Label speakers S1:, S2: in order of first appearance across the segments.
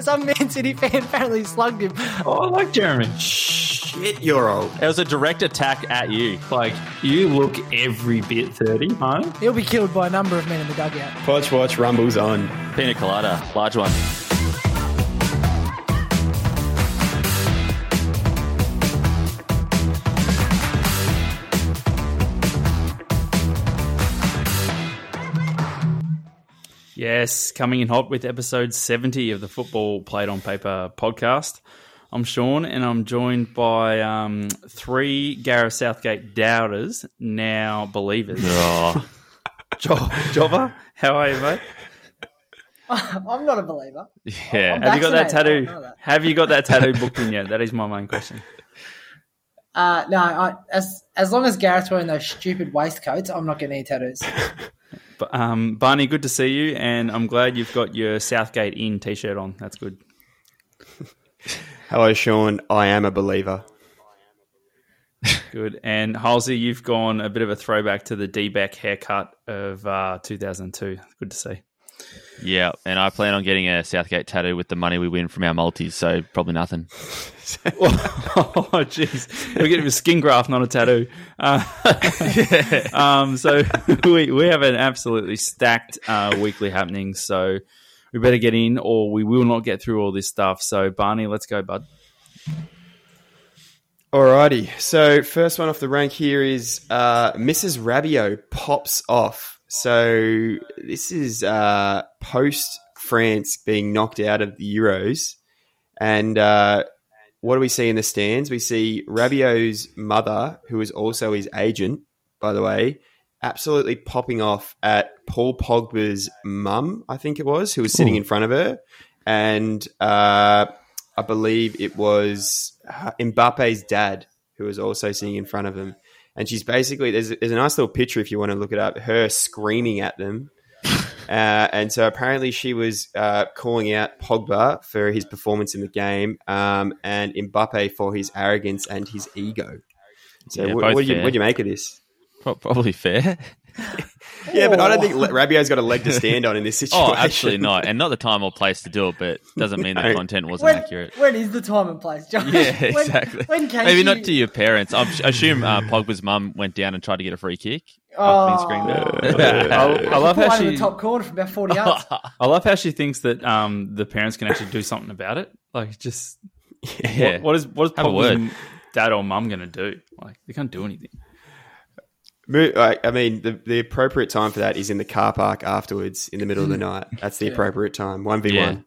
S1: Some Man City fan apparently slugged him.
S2: Oh, I like Jeremy.
S3: Shit, you're old.
S2: It was a direct attack at you. Like, you look every bit 30, huh?
S1: He'll be killed by a number of men in the dugout.
S3: Watch, watch, rumbles on.
S2: Pina colada, large one. Yes, coming in hot with episode 70 of the Football Played on Paper podcast. I'm Sean, and I'm joined by um, three Gareth Southgate doubters, now believers.
S4: Oh,
S2: Jo- Jobber, how are you, mate?
S1: I'm not a believer.
S4: yeah.
S1: I'm
S2: Have you got that tattoo?
S1: That.
S2: Have you got that tattoo booked in yet? That is my main question.
S1: Uh, no, I, as as long as Gareth's wearing those stupid waistcoats, I'm not getting any tattoos.
S2: But, um, Barney, good to see you, and I'm glad you've got your Southgate in t-shirt on. That's good.
S3: Hello, Sean. I am a believer.
S2: Good. And Halsey, you've gone a bit of a throwback to the D-back haircut of uh, 2002. Good to see.
S4: Yeah, and I plan on getting a Southgate tattoo with the money we win from our multis, so probably nothing.
S2: oh, jeez. We're getting a skin graft, not a tattoo. Uh, um, so we, we have an absolutely stacked uh, weekly happening. So we better get in or we will not get through all this stuff. So, Barney, let's go, bud.
S3: Alrighty. So first one off the rank here is uh, Mrs. Rabiot pops off. So this is uh, post France being knocked out of the Euros, and uh, what do we see in the stands? We see Rabiot's mother, who is also his agent, by the way, absolutely popping off at Paul Pogba's mum, I think it was, who was sitting in front of her, and uh, I believe it was uh, Mbappe's dad who was also sitting in front of him. And she's basically there's, there's a nice little picture if you want to look it up. Her screaming at them, uh, and so apparently she was uh, calling out Pogba for his performance in the game, um, and Mbappe for his arrogance and his ego. So
S4: Yeah,
S3: what, what, do you, what do you make of this?
S4: Probably fair.
S3: Yeah, but I don't think Rabiot's got a leg to stand on in this situation.
S4: Oh, absolutely not. And not the time or place to do it, but doesn't mean the content wasn't
S1: When,
S4: accurate.
S1: when is the time and place, John?
S4: Yeah, exactly.
S1: When, can
S4: Maybe
S1: she-
S4: not to your parents. I'm, I assume uh, Pogba's mum went down and tried to get a free kick.
S1: Oh,
S4: After being screamed at.
S2: I, I love how
S1: one in
S2: she.
S1: the top corner from about 40 yards.
S2: I love how she thinks that um, the parents can actually do something about it. Like, just
S4: Yeah.
S2: what, what is what is Pogba's dad or mum going to do? Like, they can't do anything.
S3: Mo- like, I mean, the, the appropriate time for that is in the car park afterwards, in the middle of the night. That's the appropriate time. One v one.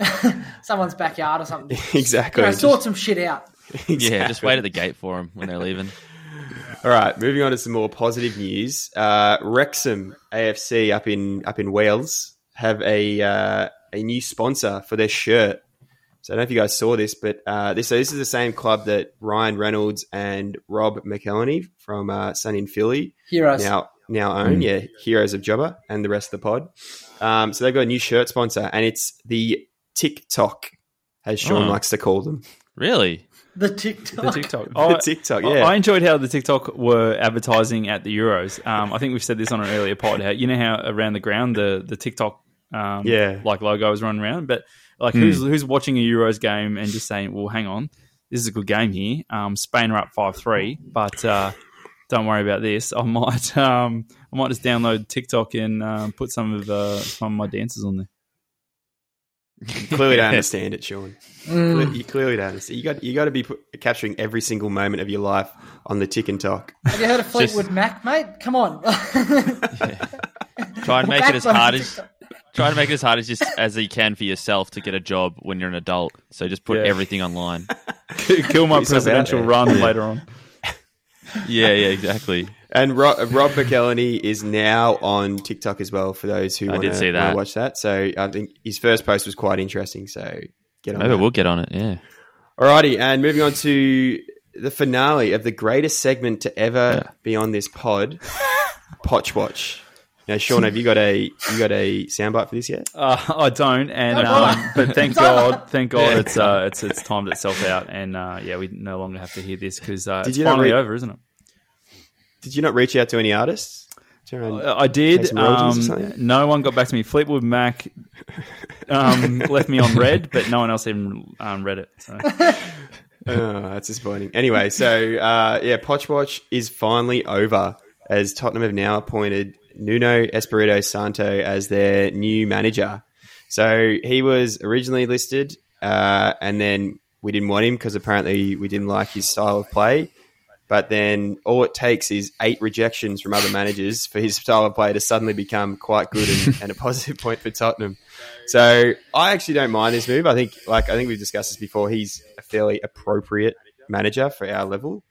S1: Someone's backyard or something.
S3: Exactly.
S1: You know,
S3: Just-
S1: sort some shit out.
S4: Yeah, just wait at the gate for them when they're leaving.
S3: All right, moving on to some more positive news. Uh, Wrexham AFC up in up in Wales have a uh, a new sponsor for their shirt. So I don't know if you guys saw this, but uh, this so this is the same club that Ryan Reynolds and Rob McElhenney from uh, Sun in Philly
S1: Heroes.
S3: now now own. Yeah, heroes of Jobber and the rest of the pod. Um, so they've got a new shirt sponsor, and it's the TikTok, as Sean
S4: Oh.
S3: likes to call them.
S4: Really?
S1: The TikTok.
S2: The TikTok.
S3: The
S2: Oh,
S3: TikTok, yeah.
S2: I enjoyed how the TikTok were advertising at the Euros. Um, I think we've said this on an earlier pod. How, you know how around the ground the the TikTok um,
S3: Yeah.
S2: like logo is running around, but like who's who's watching a Euros game and just saying, well, hang on, this is a good game here. Um, Spain are up five three, but uh, don't worry about this. I might um, I might just download TikTok and um, put some of uh, some of my dances on there.
S3: clearly don't understand it, Sean.
S1: Mm.
S3: You clearly don't understand. You got you got to be put, capturing every single moment of your life on the tick and talk.
S1: Have you heard of Fleetwood Mac, mate? Come on.
S4: Try and make it as hard as
S1: TikTok.
S4: Try to make it as hard as just as you can for yourself to get a job when you're an adult. So just put
S2: Yeah.
S4: everything online.
S2: Kill my
S3: Put yourself out
S2: presidential
S3: there.
S2: run later on.
S4: Yeah, yeah, exactly.
S3: And Rob, Rob McElhenney is now on TikTok as well. For those who
S4: I
S3: want
S4: did see
S3: to
S4: that.
S3: watch that, so I think his first post was quite interesting. So get on.
S4: Maybe
S3: that.
S4: we'll get on it. Yeah.
S3: Alrighty, and moving on to the finale of the greatest segment to ever be on this pod, Potch Watch. Now, Sean, have you got a you got a soundbite for this yet?
S2: Uh, I don't, and
S1: No,
S2: um, but thank God, thank God, it's uh, it's it's timed itself out, and uh, yeah, we no longer have to hear this because uh, it's finally
S3: read-
S2: over, isn't it?
S3: Did you not reach out to any artists? To try and-
S2: I did.
S3: Pay some royalties or
S2: Um, no one got back to me. Fleetwood Mac um, left me on red, but no one else even um, read it. So.
S3: Oh, that's disappointing. Anyway, so uh, yeah, Poch Watch is finally over as Tottenham have now appointed Nuno Espirito Santo as their new manager. So he was originally listed, uh, and then we didn't want him because apparently we didn't like his style of play. But then all it takes is eight rejections from other managers for his style of play to suddenly become quite good and, and a positive point for Tottenham. So I actually don't mind this move. I think, like I think we've discussed this before. He's a fairly appropriate manager for our level,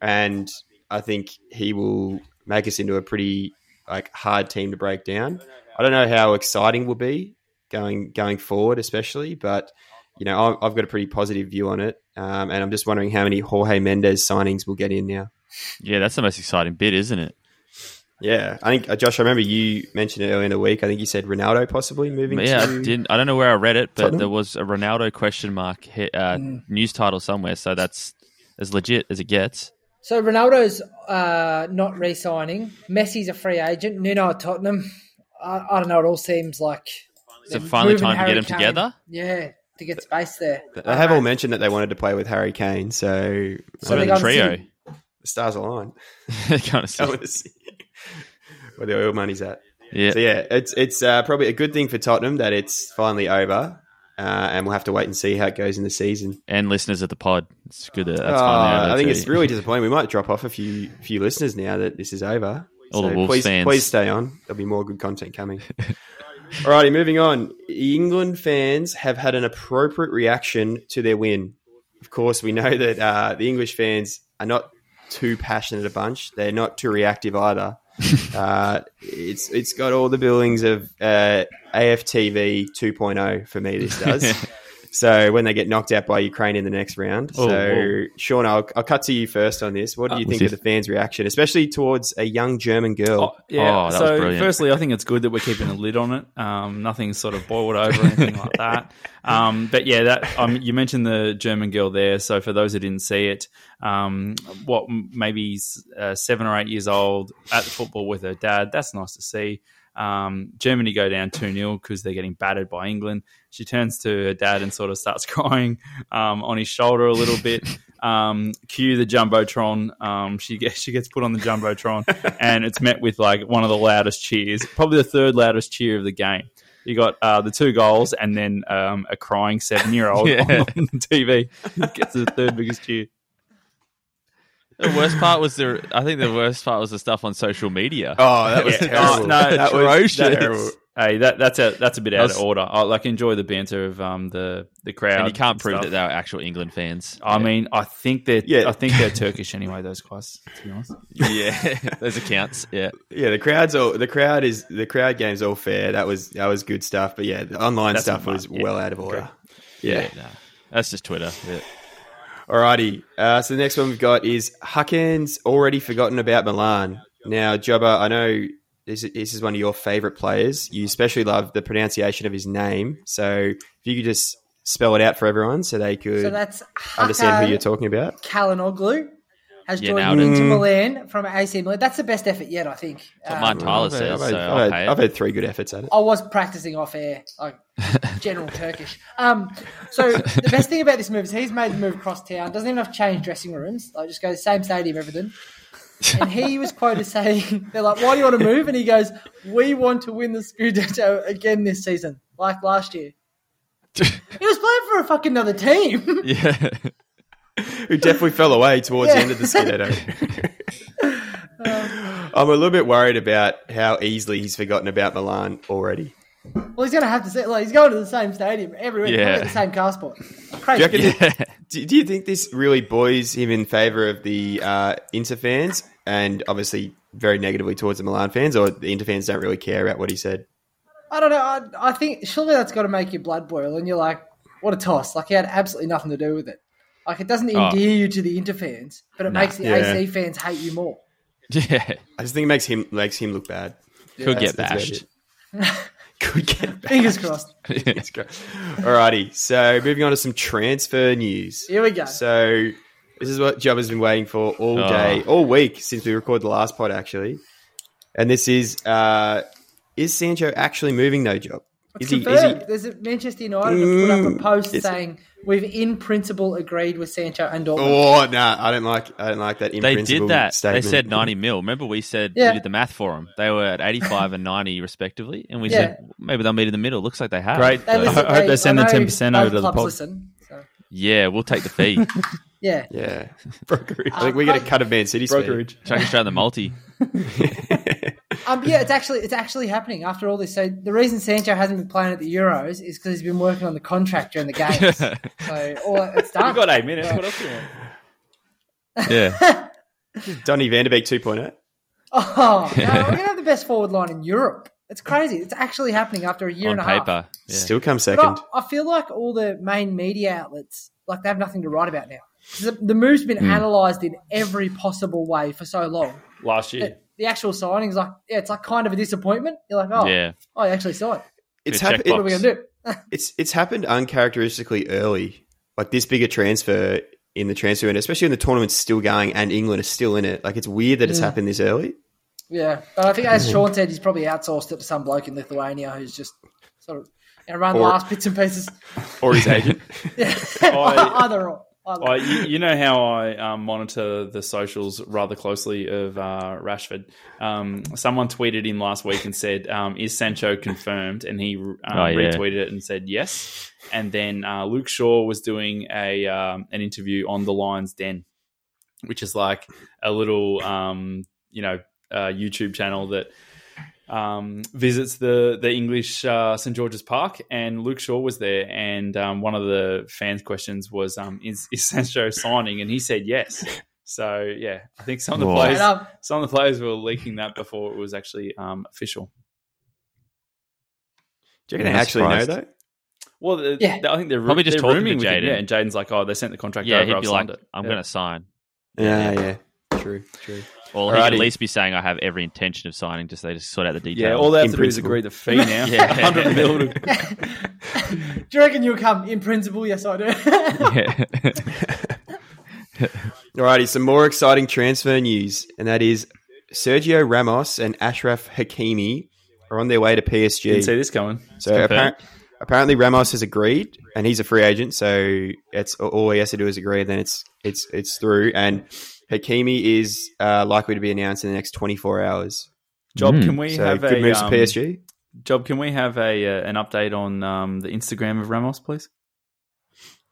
S3: and I think he will make us into a pretty like hard team to break down. I don't know how exciting will be going going forward, especially, but you know I've, I've got a pretty positive view on it, um, and I'm just wondering how many Jorge Mendes signings we'll get in now.
S4: Yeah, that's the most exciting bit, isn't it?
S3: Yeah, I think uh, Josh. I remember you mentioned it earlier in the week. I think you said Ronaldo possibly moving.
S4: Yeah,
S3: to...
S4: I didn't. I don't know where I read it, but
S3: Tottenham?
S4: there was a Ronaldo question mark hit, uh, news title somewhere. So that's as legit as it gets.
S1: So Ronaldo's uh, not re-signing. Messi's a free agent. Nuno at Tottenham. I, I don't know. It all seems like
S4: it's it
S1: they're
S4: finally
S1: moving
S4: time to get them
S1: Kane.
S4: together?
S1: Yeah, to get space there.
S3: They have all mentioned that they wanted to play with Harry Kane, so
S1: So
S4: What
S1: they
S4: the trio?
S1: City.
S3: the stars align.
S4: kind of
S3: I want to see where the oil money's at.
S4: yeah.
S3: So yeah, it's it's uh, probably a good thing for Tottenham that it's finally over, uh, and we'll have to wait and see how it goes in the season.
S4: And listeners of the pod, it's good. That that's
S3: Uh, I think
S4: too.
S3: it's really disappointing. We might drop off a few few listeners now that this is over.
S4: All the Wolves
S3: please,
S4: fans.
S3: please stay on. There'll be more good content coming. Alrighty, moving on. England fans have had an appropriate reaction to their win. Of course, we know that uh, the English fans are not too passionate a bunch. They're not too reactive either. uh, it's it's got all the buildings of uh, AFTV 2.0 for me. This does. so when they get knocked out by Ukraine in the next round.
S2: Oh,
S3: so
S2: whoa.
S3: Sean, I'll, I'll cut to you first on this. What do you
S4: Uh,
S3: think of the fans' reaction, especially towards a young German girl?
S2: Oh, yeah.
S4: Oh, that was
S2: so,
S4: brilliant.
S2: firstly, I think it's good that we're keeping a lid on it. Um, nothing's sort of boiled over or anything like that. Um, but yeah, that um, you mentioned the German girl there. So for those who didn't see it, um, what maybe uh, seven or eight years old at the football with her dad. That's nice to see. Um, Germany go down 2 0 because they're getting battered by England. She turns to her dad and sort of starts crying um, on his shoulder a little bit. Um, cue the Jumbotron. Um, she gets, she gets put on the Jumbotron and it's met with like one of the loudest cheers, probably the third loudest cheer of the game. You got uh, the two goals and then um, a crying seven year old on, on the TV gets the third biggest cheer.
S4: The worst part was the. I think the worst part was the stuff on social media.
S3: Oh, that was
S2: Yeah.
S3: terrible.
S2: No,
S3: that
S2: atrocious.
S3: was terrible.
S2: Hey, that that's a that's a bit out
S4: That's-
S2: of order. I like enjoy the banter of um the the crowd.
S4: and you can't prove
S2: stuff.
S4: that they're actual England fans.
S2: I mean, I think they're
S3: Yeah.
S2: I think they're Turkish anyway. Those guys, to be honest.
S4: yeah, those accounts. Yeah,
S3: Yeah, the crowd's all the crowd is the crowd game's all fair. That was that was good stuff. But yeah, the online
S2: That's
S3: stuff was
S2: yeah.
S3: well out of order. Yeah.
S4: no, that's just Twitter.
S3: Alrighty. Uh, so the next one we've got is Hakan's already forgotten about Milan. Now, Jobber, I know this, this is one of your favourite players. You especially love the pronunciation of his name. So if you could just spell it out for everyone so they could
S1: So that's
S3: understand who you're talking about.
S1: Kalinoglu has joined
S4: nailed.
S1: Inter. Milan from AC Milan. That's the best effort yet, I think.
S4: That's what
S1: Um,
S4: Martin Tyler
S3: I've had,
S4: says.
S3: I've had-
S4: so
S3: I've
S4: I'll
S3: had-
S4: pay.
S3: I've had three good efforts at it.
S1: I was practicing off air, like general Turkish. Um, so the best thing about this move is he's made the move across town. Doesn't even have to change dressing rooms. Like just go the same stadium, everything. And he was quoted saying, "They're like, why do you want to move?" And he goes, "We want to win the Scudetto again this season, like last year." he was playing for a fucking other team.
S4: Yeah,
S3: who definitely fell away towards the end of the Scudetto. I'm a little bit worried about how easily he's forgotten about Milan already.
S1: well, he's going to have to say, like, he's going to the same stadium every week,
S4: Yeah.
S1: the same car spot.
S3: Do you,
S1: Crazy.
S4: yeah.
S3: do, do you think this really buoys him in favour of the uh, Inter fans and obviously very negatively towards the Milan fans, or the Inter fans don't really care about what he said?
S1: I don't know. I, I think surely that's got to make your blood boil, and you're like, what a toss! Like he had absolutely nothing to do with it. Like it doesn't
S4: Oh.
S1: endear you to the Inter fans, but it
S4: Nah.
S1: makes the
S3: Yeah.
S1: AC fans hate you more.
S4: yeah.
S3: I just think it makes him makes him look bad.
S4: Could
S3: That's-
S4: get
S3: that's
S4: bashed.
S3: it. Could get bashed.
S1: Fingers crossed.
S3: It's great. Alrighty, so moving on to some transfer news.
S1: Here we go.
S3: So this is what Job has been waiting for all
S4: Oh.
S3: day, all week since we recorded the last pod, actually. And this is: uh, Is Sancho actually moving? No job. Is he? Is
S1: Confirmed.
S3: he?
S1: There's a Manchester United have put up a
S3: Mm,
S1: post
S3: is-
S1: saying we've in principle agreed with Sancho and Dortmund.
S3: Oh no, I don't like. I don't like that. In
S4: They
S3: principle
S4: did that.
S3: Statement.
S4: They said 90 mil. Remember, we said
S1: Yeah.
S4: we did the math for them. They were at 85 and 90 respectively, and we
S1: Yeah.
S4: said maybe they'll meet in the middle. Looks like they have.
S2: Great.
S1: They
S2: I
S1: listen-
S2: hope they send
S1: I
S2: the 10% over to the
S1: clubs
S2: pod.
S1: Listen, so,
S4: Yeah, we'll take the fee.
S1: yeah.
S3: Yeah,
S2: Brokerage.
S3: I think we get a cut of Man City's.
S2: Brokerage.
S4: Chuck straight on the multi.
S1: Um, yeah, it's actually it's actually happening after all this. So the reason Sancho hasn't been playing at the Euros is because he's been working on the contract during the games. so all it's done.
S2: You've got eight minutes. What else do you want?
S4: Yeah.
S3: Donny Van de Beek 2.0.
S1: Oh, no, we're gonna have the best forward line in Europe. It's crazy. It's actually happening after a year
S4: on
S1: and a half.
S4: paper. Yeah.
S3: Still come second.
S1: I, I feel like all the main media outlets, like they have nothing to write about now. The, the move's been
S3: Hmm.
S1: analysed in every possible way for so long.
S2: Last year.
S1: The, the actual signing's like, yeah, it's like kind of a disappointment. You're like, oh,
S4: Yeah.
S1: oh, you actually signed.
S3: It's happened.
S1: What are we gonna do?
S3: It's it's happened uncharacteristically early. Like this bigger transfer in the transfer, and especially when the tournament's still going and England is still in it. Like it's weird that it's
S1: Yeah.
S3: happened this early.
S1: Yeah, but I think as Sean said, he's probably outsourced it to some bloke in Lithuania who's just sort of you know, run
S3: Or-
S1: last bits and pieces.
S3: Or his agent.
S1: Yeah,
S2: I-
S1: either or. Either.
S2: Oh, you, you know how I um, monitor the socials rather closely of uh, Rashford. Um, someone tweeted in last week and said, um, "Is Sancho confirmed?" And he um,
S4: Oh, yeah.
S2: retweeted it and said yes. And then uh, Luke Shaw was doing a um, an interview on the Lions Den, which is like a little um, you know uh, YouTube channel that um, visits the the English uh, St George's Park, and Luke Shaw was there. And um, one of the fans' questions was, um, "Is, is Sancho signing?" And he said yes. So yeah, I think some of the
S4: Whoa.
S2: players, some of the players were leaking that before it was actually um, official.
S3: Do you
S4: Yeah,
S3: they
S4: I'm
S3: actually know
S4: surprised.
S3: though?
S2: Well, the,
S1: Yeah.
S2: the- I think they're
S4: Probably just
S2: they're
S4: talking
S2: rooming
S4: to
S2: with
S4: Jadon.
S2: yeah. And Jadon's like, "Oh, they sent the contract
S4: Yeah,
S2: over.
S4: he'd
S2: I've
S4: be like,
S2: signed it."
S4: I'm
S2: Yeah.
S4: going to sign.
S3: Yeah, yeah. True, true.
S4: Or he'd at least be saying, I have every intention of signing, just they just sort out the details.
S2: Yeah, all they have
S3: In
S2: to do is agree the fee now.
S4: Yeah.
S2: 100 mil. to-
S1: Do you reckon you'll come in principle? Yes, I do.
S4: Yeah.
S3: Alrighty, some more exciting transfer news, and that is Sergio Ramos and Achraf Hakimi are on their way to
S2: Didn't see this coming.
S3: So
S4: confirmed.
S3: appar- apparently Ramos has agreed, and he's a free agent. So it's all he has to do is agree, and then it's it's it's through. And Hakimi is uh, likely to be announced in the next 24 hours.
S2: Job,
S4: Mm.
S2: can we
S3: So
S2: have
S3: good
S2: a
S3: moves
S2: um,
S3: for PSG.
S2: Job, can we have a uh, an update on um, the Instagram of Ramos, please?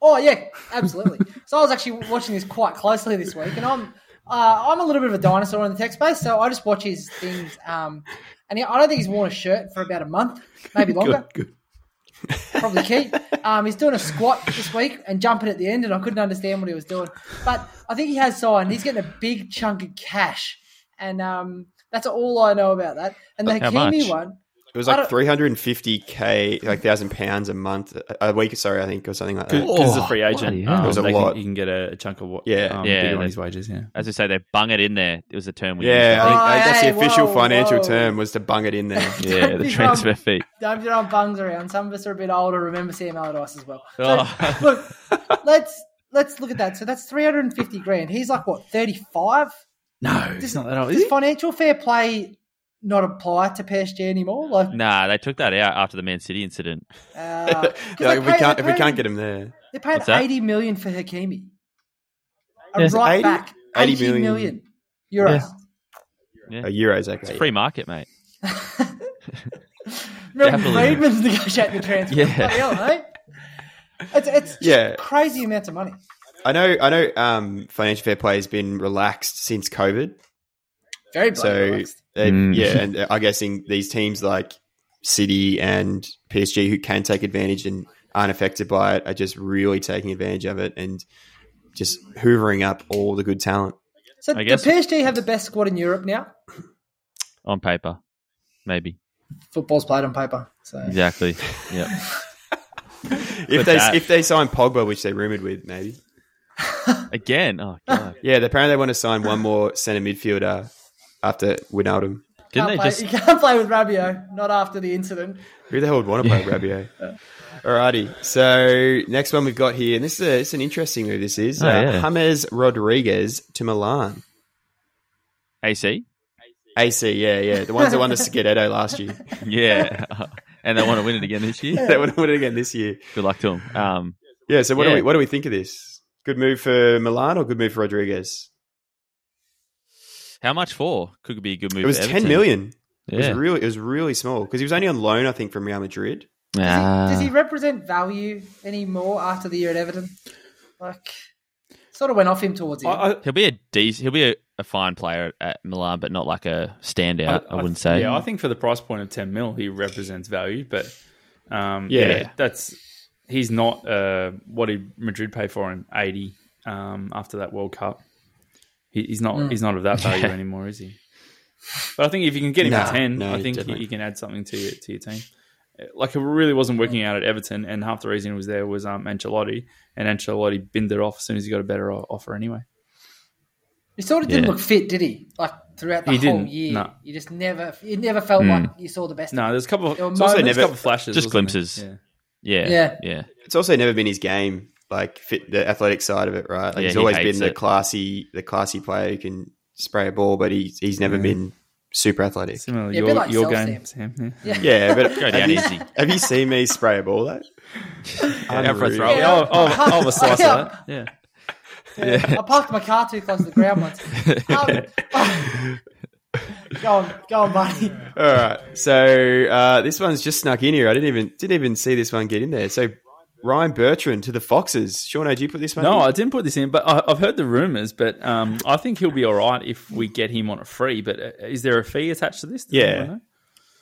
S1: oh yeah, absolutely. so I was actually watching this quite closely this week, and I'm uh, I'm a little bit of a dinosaur in the tech space, so I just watch his things. Um, and I don't think he's worn a shirt for about a month, maybe longer.
S2: Good, good.
S1: Probably key. Um, he's doing a squat this week and jumping at the end, and I couldn't understand what he was doing. But I think he has signed. He's getting a big chunk of cash, and um, that's all I know about that. And the
S4: How
S1: Hakimi
S4: much?
S1: one,
S3: It was like 350k, like thousand pounds a month, a a week. Sorry, I think, or something like that.
S2: Because he's a free agent, um,
S3: It was a lot.
S2: Can, you can get a, a chunk of what,
S3: Yeah.
S2: um,
S4: Yeah,
S2: bigger on
S4: they-
S2: his wages. Yeah,
S4: As we say, they bung it in there. It was the term we
S3: Yeah, I think
S1: Oh,
S3: that's
S1: hey,
S3: the official
S1: whoa,
S3: financial
S1: whoa.
S3: term was to bung it in there.
S4: Yeah, the transfer fee.
S1: don't throw bungs around. Some of us are a bit older. Remember Sam Allardyce as well. So,
S4: Oh.
S1: look, let's let's look at that. So that's three hundred and fifty grand. He's like what thirty five.
S2: no, it's not that old. Is
S1: Does
S2: he?
S1: financial fair play not apply to PSG anymore? Like,
S4: Nah, they took that out after the Man City incident.
S1: uh, 'cause
S3: Like,
S1: they
S3: if we can't, if we can't get him there,
S1: They paid
S4: What's that?
S1: eighty million for Hakimi. A
S3: Yeah.
S1: right
S3: 80
S1: back,
S3: 80
S1: eighty
S3: million.
S1: million euros.
S4: Yeah.
S3: a euros, okay.
S4: It's free market, mate.
S1: Remember
S4: Definitely.
S1: Friedman's negotiating the transfer.
S4: Yeah.
S1: Hell? It's, it's
S3: Yeah.
S1: crazy amounts of money.
S3: I know, I know. Um, financial fair play has been relaxed since COVID.
S1: Very
S3: So they-
S4: Mm.
S3: yeah, and I'm guessing these teams like City and PSG who can take advantage and aren't affected by it are just really taking advantage of it and just hoovering up all the good talent.
S1: So
S4: I
S1: the
S4: guess-
S1: PSG have the best squad in Europe now.
S4: On paper. Maybe.
S1: Football's played on paper. So
S4: Exactly. Yeah.
S3: If they
S4: that-
S3: if they sign Pogba, which they're rumored with, maybe.
S4: Again. Oh, God.
S3: Yeah, they apparently they want to sign one more centre midfielder after Wijnaldum.
S4: Didn't
S1: can't
S4: they
S1: play,
S4: just.
S1: you can't play with Rabiot, not after the incident.
S3: Who the hell would want to play Rabiot? Alrighty, so next one we've got here, and this is a, it's an interesting move. This is
S4: Oh,
S3: uh,
S4: yeah.
S3: James Rodriguez to Milan.
S4: AC?
S3: AC, yeah, yeah, the ones that won the Scudetto last year.
S4: Yeah. and they want to win it again this year.
S3: they want to win it again this year.
S4: Good luck to them. Um,
S3: Yeah. So what do we what do we think of this? Good move for Milan or good move for Rodriguez?
S4: How much for? Could be a good move.
S3: It was
S4: for
S3: ten
S4: Everton.
S3: It was really it was really small because he was only on loan, I think, from Real Madrid.
S1: Does,
S4: Ah.
S1: he, does he represent value anymore after the year at Everton? Like, sort of went off him towards the end.
S2: I, I,
S4: He'll be a decent. He'll be a, a fine player at Milan, but not like a standout. I, wouldn't say.
S2: Yeah, I think for the price point of ten mil, he represents value. But um,
S3: Yeah.
S2: yeah. that's he's not uh, what did Madrid pay for him eighty um, after that World Cup. He, he's not hmm. he's not of that value
S4: Yeah.
S2: anymore, is he? But I think if you can get him
S3: Nah,
S2: for ten,
S3: no,
S2: I think you,
S3: definitely.
S2: you can add something to your to your team. Uh, like it really wasn't working out at Everton, and half the reason he was there was um, Ancelotti, and Ancelotti binned it off as soon as he got a better offer anyway.
S1: he sort of didn't
S4: yeah.
S1: look fit, did he? Like throughout the
S2: He
S1: whole
S2: didn't,
S1: year,
S2: no.
S1: you just never, you never felt hmm. like you saw the best.
S2: No,
S1: of
S2: there's a couple. Of,
S1: There
S2: also
S1: moments-
S2: never, a couple of flashes,
S4: Just glimpses.
S2: Yeah.
S4: yeah,
S1: Yeah.
S4: yeah,
S3: It's also never been his game, like fit the athletic side of it, right? Like
S4: Yeah,
S3: he's
S4: he
S3: always
S4: hates
S3: been the
S4: it.
S3: classy, the classy player who can spray a ball, but he's he's never been super athletic.
S2: Similar
S1: Yeah, a
S2: your,
S1: like
S2: your game, Sam. Yeah.
S3: Yeah, but
S4: Go
S3: have
S4: down
S3: you,
S4: easy.
S3: have you seen me spray a ball though?
S4: Out for a throw.
S2: Yeah, I'll, I'll, I'll a slice
S1: Yeah.
S2: of that. Yeah.
S1: Yeah. I parked my car too close to the ground once. Um, oh. go on, go on, buddy.
S3: All right, so uh, this one's just snuck in here. I didn't even didn't even see this one get in there. So Ryan Bertrand to the Foxes. Sean, did you put this one?
S2: No,
S3: in?
S2: I didn't put this in, but I, I've heard the rumors. But um, I think he'll be all right if we get him on a free. But uh, is there a fee attached to this? Does
S3: Yeah.
S2: anyone know?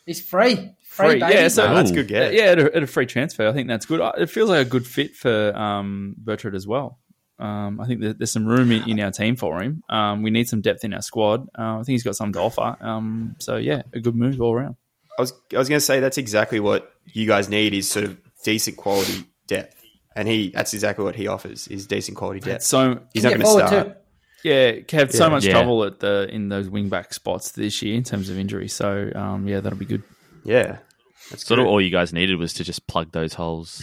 S1: He's free, free,
S2: Free, yeah, so-
S3: No, that's good.
S2: Yeah,
S3: Get
S2: yeah, at a, at a free transfer, I think that's good. It feels like a good fit for um, Bertrand as well. Um, I think there's some room in, in our team for him. Um, we need some depth in our squad. Uh, I think he's got something to offer. Um, so yeah, a good move all around.
S3: I was I was going to say that's exactly what you guys need is sort of decent quality depth, and he that's exactly what he offers is decent quality depth.
S2: So
S3: He's not going to
S1: forward
S3: start.
S1: too.
S2: Yeah, had so
S3: Yeah.
S2: much
S4: Yeah.
S2: trouble at the in those wing back spots this year in terms of injury. So um, yeah, that'll be good.
S3: Yeah, that's
S4: Sort
S3: good.
S4: of all you guys needed was to just plug those holes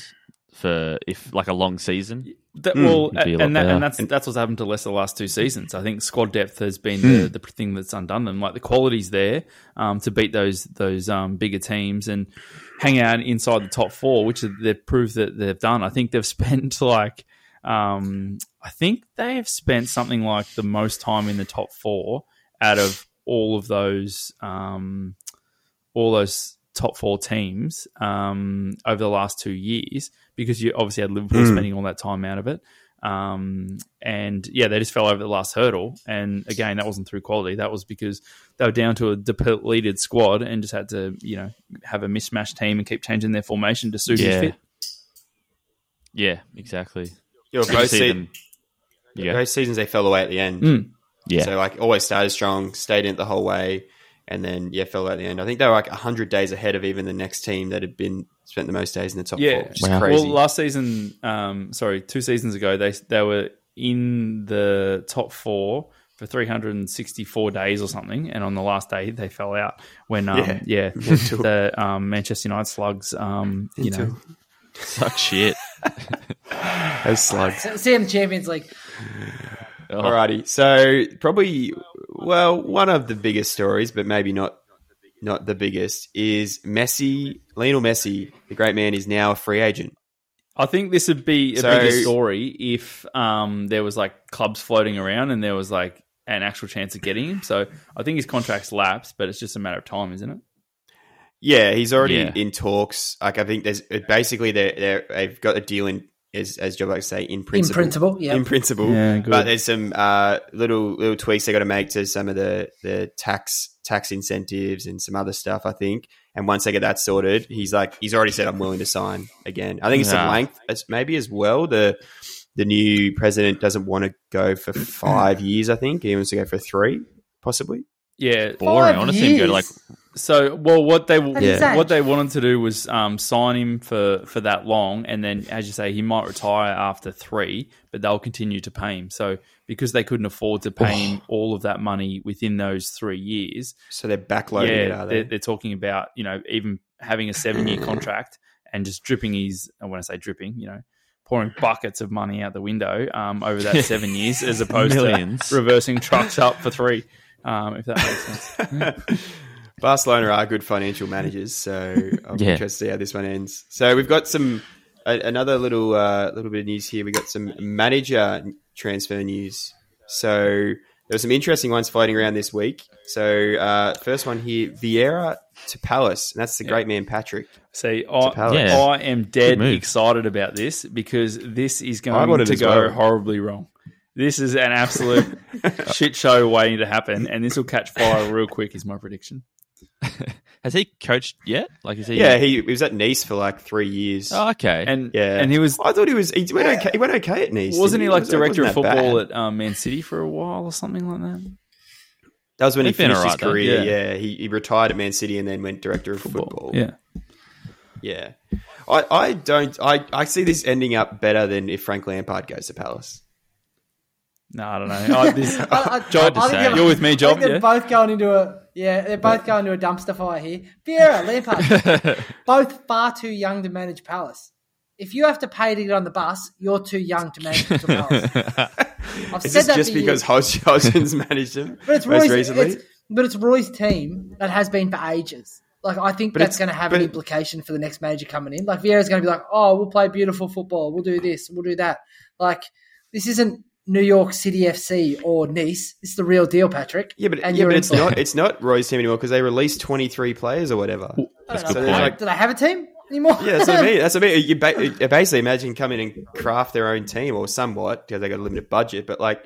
S4: for if like a long season.
S2: That,
S3: Mm.
S2: well,
S4: It'd be a lot
S2: and, that, and that's that's what's happened to Leicester the last two seasons. I think squad depth has been the, the thing that's undone them. Like the quality's there um, to beat those those um, bigger teams and hang out inside the top four, which they've proved that they've done. I think they've spent like um, I think they have spent something like the most time in the top four out of all of those um, all those top four teams um, over the last two years because you obviously had Liverpool
S3: Mm.
S2: spending all that time out of it. Um, and yeah, they just fell over the last hurdle. And again, that wasn't through quality. That was because they were down to a depleted squad and just had to, you know, have a mismatched team and keep changing their formation to suit
S4: Yeah.
S2: fit.
S4: Yeah, exactly.
S3: Yeah, both,
S4: see them- Yeah,
S3: both seasons they fell away at the end.
S2: Mm.
S4: yeah.
S3: So like always started strong, stayed in it the whole way, and then yeah fell out at the end. I think they were like hundred days ahead of even the next team that had been spent the most days in the top
S2: Yeah.
S3: four, which is
S4: Wow.
S3: crazy.
S2: Well, last season, um, sorry, two seasons ago, they they were in the top four for 364 days or something, and on the last day they fell out when, um,
S3: Yeah.
S2: yeah, the um, Manchester United slugs, um, you know,
S3: Mental.
S4: Suck shit.
S3: Those slugs.
S1: See in the Champions League.
S3: Alrighty, so probably well one of the biggest stories, but maybe not not the biggest, is Messi. Lionel Messi, the great man, is now a free agent.
S2: I think this would be a
S3: So-
S2: bigger story if um, there was like clubs floating around and there was like an actual chance of getting him. So I think his contract's lapsed, but it's just a matter of time, isn't it?
S3: Yeah, he's already
S4: Yeah.
S3: in talks. Like I think there's basically they're they've got a deal in as as Joe likes to say in principle.
S1: In
S3: principle.
S1: principle, yeah.
S3: in principle.
S2: Yeah, good.
S3: But there's some uh, little little tweaks they got to make to some of the the tax tax incentives and some other stuff. I think. And once they get that sorted, he's like he's already said I'm willing to sign again. I think it's some
S4: Yeah.
S3: length as maybe as well. The the new president doesn't want to go for five years. I think he wants to go for three, possibly.
S2: Yeah.
S4: boring.
S1: Five
S4: I want to see him go to like
S1: years.
S2: So, well, what they
S1: Yeah.
S2: what they wanted to do was um, sign him for, for that long, and then, as you say, he might retire after three, but they'll continue to pay him. So, because they couldn't afford to pay him all of that money within those three years,
S3: So they're backloading it,
S2: yeah,
S3: are
S2: they're,
S3: they?
S2: they're talking about you know even having a seven year contract and just dripping his. I want to say dripping, you know, pouring buckets of money out the window um, over that seven years, as opposed
S4: Millions.
S2: to reversing trucks up for three. Um, if that makes sense.
S3: Barcelona are good financial managers, so I'm
S4: Yeah.
S3: interested to see how this one ends. So we've got some a, another little uh, little bit of news here. We got some manager transfer news. So there were some interesting ones floating around this week. So uh, first one here, Vieira to Palace, and that's the great man Patrick.
S2: See,
S3: Palace.
S2: I,
S4: Yeah.
S2: I am dead
S4: move.
S2: excited about this because this is going to go
S3: well.
S2: horribly wrong. This is an absolute shit show waiting to happen, and this will catch fire real quick. Is my prediction.
S4: Has he coached yet? Like, is he?
S3: Yeah, he, he was at Nice for like three years.
S4: Oh, okay.
S2: And
S3: yeah,
S2: and he was
S3: I thought he was. He went okay. He went okay at Nice.
S2: wasn't he
S3: didn't
S2: like
S3: wasn't-
S2: director of football
S3: bad.
S2: at um, Man City for a while or something like that?
S3: That was when he
S4: He'd been
S3: finished his
S4: alright, though.
S3: career.
S2: Yeah.
S3: Yeah, he, he retired at Man City and then went director of football.
S2: Yeah,
S3: yeah. I, I don't. I, I see this ending up better than if Frank Lampard goes to Palace.
S2: No, I don't know. I, this,
S1: I, I,
S2: Job,
S1: I think they're-
S2: you're with me,
S1: I
S2: Job.
S1: they're
S2: Yeah?
S1: both going into a yeah. They're both going into a dumpster fire here. Vieira, Lampard, both far too young to manage Palace. If you have to pay to get on the bus, you're too young to manage Crystal Palace. I've
S3: Is
S1: said
S3: this
S1: that
S3: just because
S1: years.
S3: Hodg- Hodgson's managed him
S1: But it's
S3: most
S1: Roy's,
S3: recently?
S1: it's, but it's Roy's team that has been for ages. Like I think
S3: But
S1: that's going to have
S3: but-
S1: an implication for the next manager coming in. Like Vieira's going to be like, "Oh, we'll play beautiful football. We'll do this. We'll do that." Like this isn't New York City FC or Nice. It's the real deal, Patrick.
S3: yeah, but,
S1: and
S3: yeah, but it's not. It's not Roy's team anymore because they released twenty three players or whatever.
S1: I don't
S4: good
S3: point.
S1: Like, do they have a team anymore?
S3: Yeah, that's what I mean. That's what I mean. You, ba- basically imagine coming and craft their own team or somewhat because they got a limited budget, but like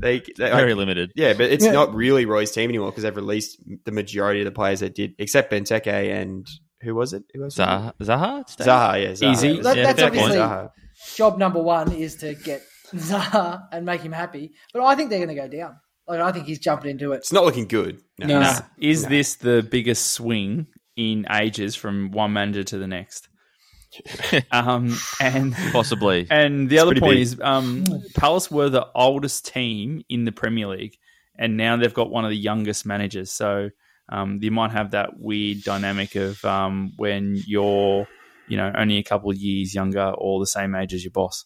S3: they, they
S4: Very
S3: like,
S4: limited.
S3: yeah, but it's
S1: Yeah.
S3: not really Roy's team anymore because they've released the majority of the players that did, except Benteke and who was it? Who was it?
S4: Zaha. Zaha. Stay?
S3: Zaha, yeah, Zaha.
S2: Easy.
S1: That-
S4: Yeah,
S1: that's
S4: fair
S1: obviously
S3: Zaha.
S1: job number one is to get Zaha and make him happy. But I think they're going to go down. Like I think he's jumping into it.
S3: It's not looking good. No.
S2: Is,
S1: Nah.
S2: is this the biggest swing in ages from one manager to the next? um, and
S4: Possibly.
S2: and the other point
S3: big.
S2: is, um, Palace were the oldest team in the Premier League, and now they've got one of the youngest managers. So um, you might have that weird dynamic of um, when you're, you know, only a couple of years younger or the same age as your boss.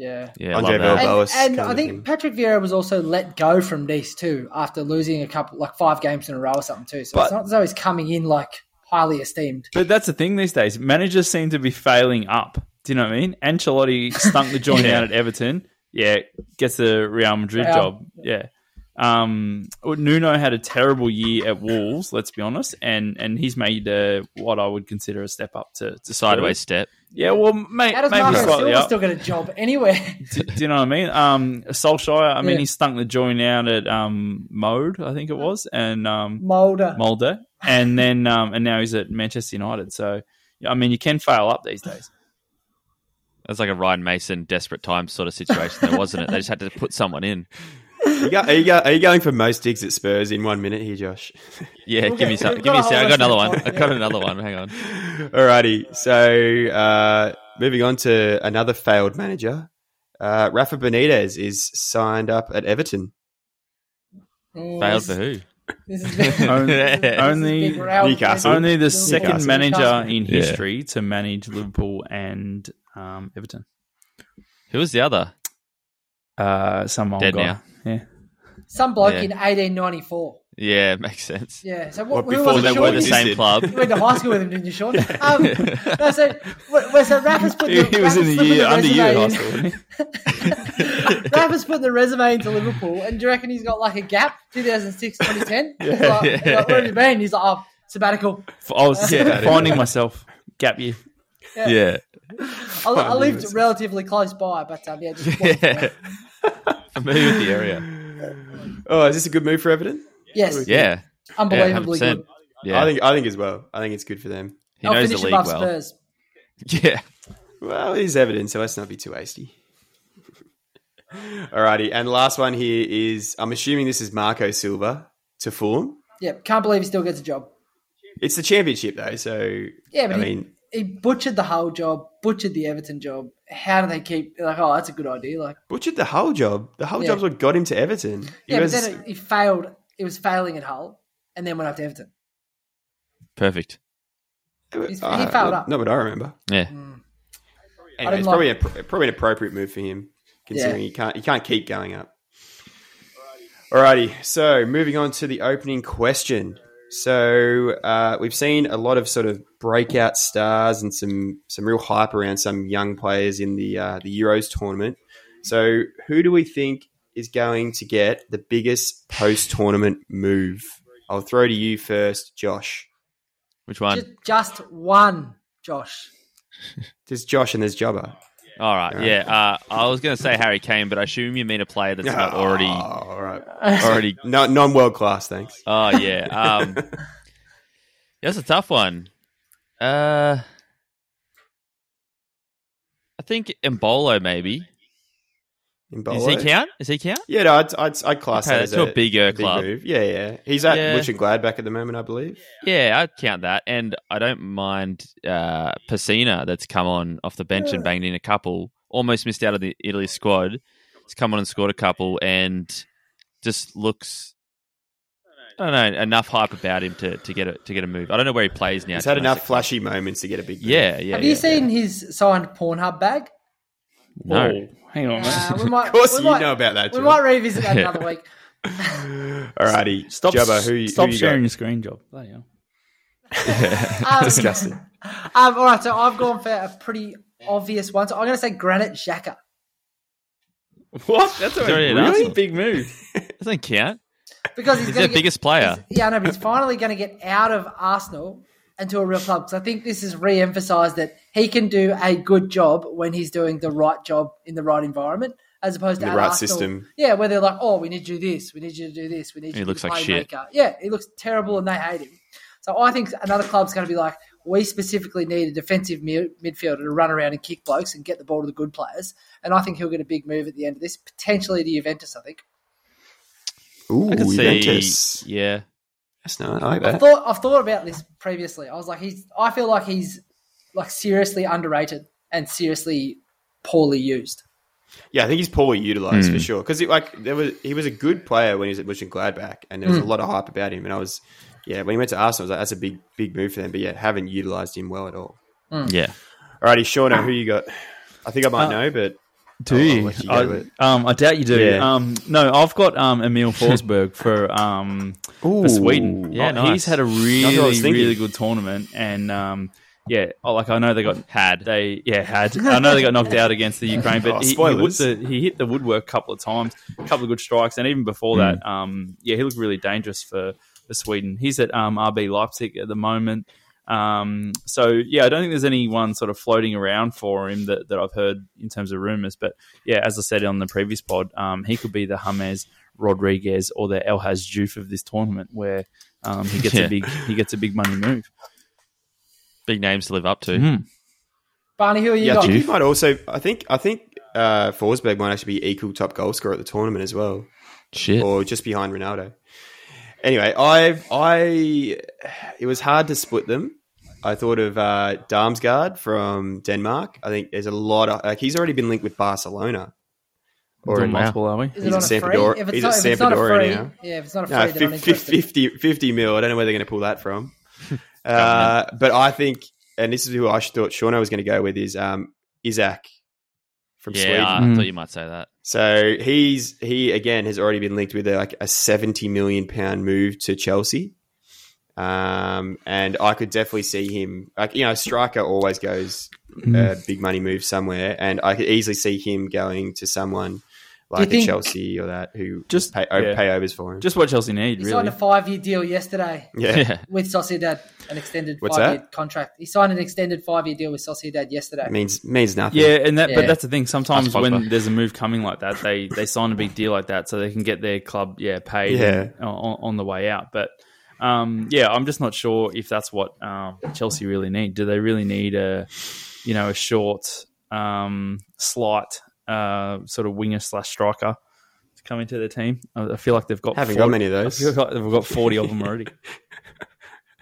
S1: Yeah.
S4: Yeah, I
S3: Andre
S4: love that.
S1: And, and I think
S3: thing.
S1: Patrick Vieira was also let go from Nice too after losing a couple, like five games in a row or something too. So
S2: But-
S1: it's not as though he's coming in like highly esteemed.
S2: But that's the thing these days. Managers seem to be failing up. Do you know what I mean? Ancelotti stunk the joint
S4: Yeah.
S2: out at Everton. Yeah, gets the Real Madrid
S1: Real.
S2: job. Yeah. Um, Nuno had a terrible year at Wolves. Let's be honest, and and he's made uh, what I would consider a step up to, to
S4: Sideways step.
S2: Yeah, well, mate,
S1: How does
S2: maybe
S1: Marco
S2: slightly
S1: Silva
S2: up.
S1: still get a job anywhere?
S2: do, do you know what I mean? Um, Solskjaer. I mean,
S1: Yeah.
S2: he stunk the joint out at um Molde, I think it was, and um
S1: Molde.
S2: Molde, and then um and now he's at Manchester United. So, I mean, you can fail up these days.
S4: That's like a Ryan Mason desperate times sort of situation, there wasn't it? They just had to put someone in.
S3: You go, are, you go, are you going for most digs at Spurs in one minute here, Josh?
S4: Yeah,
S1: We'll
S4: give
S1: get-
S4: me some.
S1: we've
S4: Give me a
S1: got.
S4: I got another one.
S1: of the
S4: I got another one. Hang on.
S3: Alrighty, so uh, moving on to another failed manager. Uh, Rafa Benitez is signed up at Everton.
S1: Oh,
S4: Failed
S1: this
S4: for who?
S1: This is big.
S2: Only- only
S3: Newcastle.
S2: Only the
S1: Liverpool.
S2: second
S3: Newcastle.
S2: manager
S1: Newcastle.
S2: in
S4: Yeah.
S2: history to manage Liverpool and um, Everton.
S4: Who was the other?
S2: Uh, some old
S4: Dead
S2: guy.
S4: now.
S2: Yeah.
S1: Some bloke
S4: Yeah.
S1: in 1894.
S4: Yeah, makes sense.
S1: Yeah. So
S3: What,
S1: what, who
S3: before
S1: was
S3: they were
S1: Sean?
S4: were the same
S3: existed.
S4: club.
S1: You went to high school with him, didn't you, Sean? Um, no, so, well, so Rafa's put the,
S2: He was in the
S1: putting
S2: year under you,
S1: resume
S2: high
S1: in.
S2: school, wasn't he?
S1: Rafa's putting the resume into Liverpool, and do you reckon he's got like a gap? 2006, 2010? He's like,
S4: Yeah.
S1: he's like, where have you been? He's like, oh, sabbatical.
S2: I was
S4: Yeah.
S2: finding myself gap year.
S4: Yeah.
S1: I, I lived relatively close by, but um, yeah, just
S4: Yeah. Familiar with the area.
S3: Oh, is this a good move for Everton?
S1: yes,
S4: Yeah.
S1: unbelievably
S4: yeah,
S1: good.
S4: Yeah.
S3: I think I think as well. I think it's good for them.
S4: he
S1: I'll
S4: knows the league
S1: above
S4: well.
S1: Spurs.
S4: Yeah.
S3: Well, it is Everton, so let's not be too hasty. Alrighty, and the last one here is I'm assuming this is Marco Silva to Fulham.
S1: Yeah, can't believe he still gets a job.
S3: It's the championship though, so
S1: Yeah, but
S3: I
S1: he,
S3: mean,
S1: he butchered the whole job, butchered the Everton job. How do they keep like? Oh, that's a good idea. Like,
S3: butchered the whole job. The whole
S1: Yeah.
S3: job's what got him to Everton. He
S1: yeah,
S3: was-
S1: but then he failed. He was failing at Hull, and then went up to Everton.
S4: Perfect.
S1: he's- he
S3: uh,
S1: fouled
S3: not,
S1: up.
S3: not what I remember.
S4: Yeah.
S3: Anyway, it's
S1: didn't
S3: probably, a, probably an appropriate move for him, considering
S1: Yeah.
S3: he can't he can't keep going up. Alrighty, so moving on to the opening question. So uh, we've seen a lot of sort of breakout stars and some some real hype around some young players in the uh, the Euros tournament. So who do we think is going to get the biggest post tournament move? I'll throw to you first, Josh.
S4: Which one?
S1: Just, just one, Josh.
S3: There's Josh and there's Jobber.
S4: All right, yeah. Uh, I was going to say Harry Kane, but I assume you mean a player that's not already
S3: Oh, all right.
S4: already.
S3: No, non world class, thanks.
S4: Oh yeah. Um, that's a tough one. Uh, I think Embolo maybe. Does he count? Does he count?
S3: Yeah, no, I'd, I'd, I'd class
S4: Okay,
S3: that as
S4: a
S3: a
S4: bigger
S3: big
S4: club.
S3: move. Yeah, yeah. He's at
S4: Yeah.
S3: And Gladbach at the moment, I believe.
S4: Yeah, I'd count that, and I don't mind uh, Pessina that's come on off the bench and banged in a couple. Almost missed out of the Italy squad. He's come on and scored a couple, and just looks. I don't know enough hype about him to, to get a to get a move. I don't know where he plays now.
S3: He's had enough
S4: domestically.
S3: flashy moments to get a big move.
S4: Yeah, yeah.
S1: Have
S4: yeah,
S1: you seen his signed Pornhub bag?
S4: No.
S2: Whoa, hang on.
S1: Uh, we might,
S3: Of course,
S1: we
S3: you
S1: might,
S3: know about that.
S1: We
S3: Joe.
S1: might revisit that another week.
S3: Alrighty,
S2: Stop,
S3: Jobber, who,
S2: stop
S3: who you
S2: sharing
S3: got?
S2: your screen job. Bloody hell.
S1: Um,
S3: Disgusting.
S1: Um, all right, so I've gone for a pretty obvious one. So I'm going to say Granit Xhaka.
S2: What? That's a
S4: already an
S2: really big move.
S4: Doesn't count.
S1: Because he's,
S4: He's
S1: gonna
S4: their
S1: get-
S4: biggest player.
S1: he's- Yeah, no, but he's finally going to get out of Arsenal into a real club. So I think this is re-emphasised that he can do a good job when he's doing the right job in the right environment, as opposed to
S3: The right
S1: Arsenal.
S3: system.
S1: Yeah, where they're like, "Oh, we need you to do this, we need you to do this, we need
S4: He
S1: you
S4: looks
S1: be
S4: like shit.
S1: Yeah, he looks terrible, and they hate him. So I think another club's going to be like, "We specifically need a defensive mi- midfielder to run around and kick blokes and get the ball to the good players." And I think he'll get a big move at the end of this, potentially to Juventus. I think.
S3: Ooh,
S4: I can
S3: Juventus.
S4: see. Yeah.
S3: That's nice. I like
S1: I've thought I've thought about this previously. I was like, he's. I feel like he's like seriously underrated and seriously poorly used.
S3: Yeah, I think he's poorly utilised
S4: Hmm.
S3: for sure. Because like there was, he was a good player when he was at Bush and Gladbach, and there was a lot of hype about him. And I was, yeah, when he went to Arsenal, I was like, that's a big, big move for them. But yeah, haven't utilised him well at all.
S4: Yeah.
S3: Alrighty, Shauna, who you got? I think I might
S2: Uh,
S3: know, but
S2: Do
S3: I'll- I'll
S2: you?
S3: you
S2: I, um, I doubt you do.
S3: Yeah.
S2: Um, no, I've got um, Emil Forsberg for um, for Sweden.
S4: Yeah,
S2: Oh,
S4: nice.
S2: he's had a
S3: That's what I
S2: really really good tournament, and um, yeah, oh, like I know they got
S4: Had.
S2: they yeah had I know they got knocked out against the Ukraine, but
S3: Oh,
S2: he, he,
S3: spoilers.
S2: hit the, he hit the woodwork a couple of times, a couple of good strikes, and even before
S3: Hmm.
S2: that, um, yeah, he looked really dangerous for, for Sweden. He's at um, RB Leipzig at the moment. Um, so yeah, I don't think there's anyone sort of floating around for him that, that I've heard in terms of rumors. But yeah, as I said on the previous pod, um, he could be the James Rodriguez or the El Hadji Diouf of this tournament, where um, he gets
S4: Yeah.
S2: a big he gets a big money move.
S4: Big names to live up to.
S2: Mhm.
S1: Barney, who are you
S3: yeah, I
S1: got?
S3: think he might also. I think I think uh, Forsberg might actually be equal top goal scorer at the tournament as well.
S4: Shit.
S3: or just behind Ronaldo. Anyway, I I it was hard to split them. I thought of uh, Damsgaard from Denmark. I think there's a lot of like he's already been linked with Barcelona.
S2: Or
S3: Already.
S2: multiple, are we?
S1: Is
S3: he's
S1: it on
S3: at
S1: a free?
S3: Sampdoria-
S1: If it's
S3: he's
S1: not,
S3: at
S1: if it's not a
S3: Sampdoria
S1: free,
S3: now.
S1: yeah, if it's not a free,
S3: No,
S1: then I'm
S3: 50, 50, 50 mil. I don't know where they're going to pull that from. uh, but I think, and this is who I thought Shauna was going to go with is um, Isak from
S4: yeah,
S3: Sweden.
S4: I
S2: Mm.
S4: thought you might say that.
S3: So he's he again has already been linked with a, like a seventy million pound move to Chelsea, um, and I could definitely see him like you know striker always goes a big money move somewhere, and I could easily see him going to someone like a Chelsea or that who
S2: Just-
S3: just pay,
S2: yeah.
S3: pay overs for him.
S2: Just what Chelsea need,
S1: He
S2: really.
S1: signed a five-year deal yesterday
S3: yeah.
S4: Yeah.
S1: with Sociedad, an extended
S3: What's
S1: five-year
S3: that?
S1: contract. He signed an extended five-year deal with Sociedad yesterday.
S3: means means nothing.
S2: Yeah, and that,
S1: Yeah.
S2: but that's the thing. Sometimes when there's a move coming like that, they they sign a big deal like that so they can get their club yeah paid
S3: Yeah.
S2: and- on, on the way out. But um, yeah, I'm just not sure if that's what um, Chelsea really need. Do they really need a you know a short, um, slight uh, sort of winger slash striker to come into their team? I, I feel like they've got
S3: Haven't
S2: 40
S3: got many of
S2: I
S3: those.
S2: feel like they've got 40 of them already.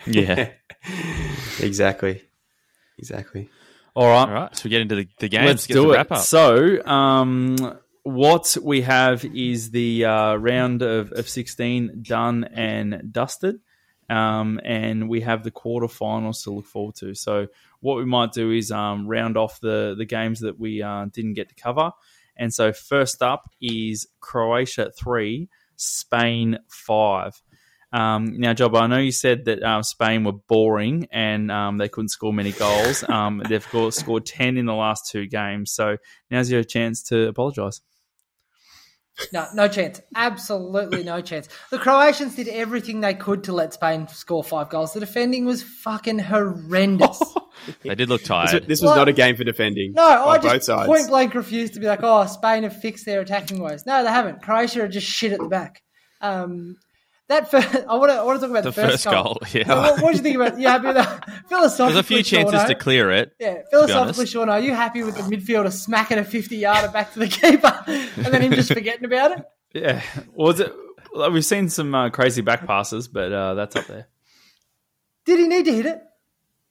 S4: Yeah.
S3: exactly, exactly.
S2: All right,
S4: All right. So we get into the, the games.
S2: Let's
S4: get
S2: do
S4: the
S2: it.
S4: wrap up.
S2: So, um, what we have is the uh, round of, of 16 done and dusted. Um, and we have the quarterfinals to look forward to. So, what we might do is um, round off the, the games that we uh, didn't get to cover. And so, first up is Croatia 3, Spain 5. Um, now, Job, I know you said that uh, Spain were boring and um, they couldn't score many goals. Um, they've scored, scored 10 in the last two games. So now's your chance to apologise.
S1: No, no chance. Absolutely no chance. The Croatians did everything they could to let Spain score five goals. The defending was fucking horrendous.
S4: They did look tired.
S3: this was
S1: What?
S3: not a game for defending.
S1: No, I
S3: on both
S1: just
S3: sides.
S1: point blank refused to be like, oh, Spain have fixed their attacking woes. No, they haven't. Croatia are just shit at the back. Um, that first, I want to I want to talk about the,
S4: the first goal,
S1: So
S4: yeah.
S1: what, what do you think about? You happy with that? Philosophically,
S4: There's a few chances
S1: Sean,
S4: to clear it.
S1: Yeah, philosophically,
S4: honest.
S1: Sean, are you happy with the midfielder smacking a 50 yarder back to the keeper and then him just forgetting about it?
S2: Yeah. Was it? like, We've seen some uh, crazy back passes, but uh, that's up there.
S1: Did he need to hit it?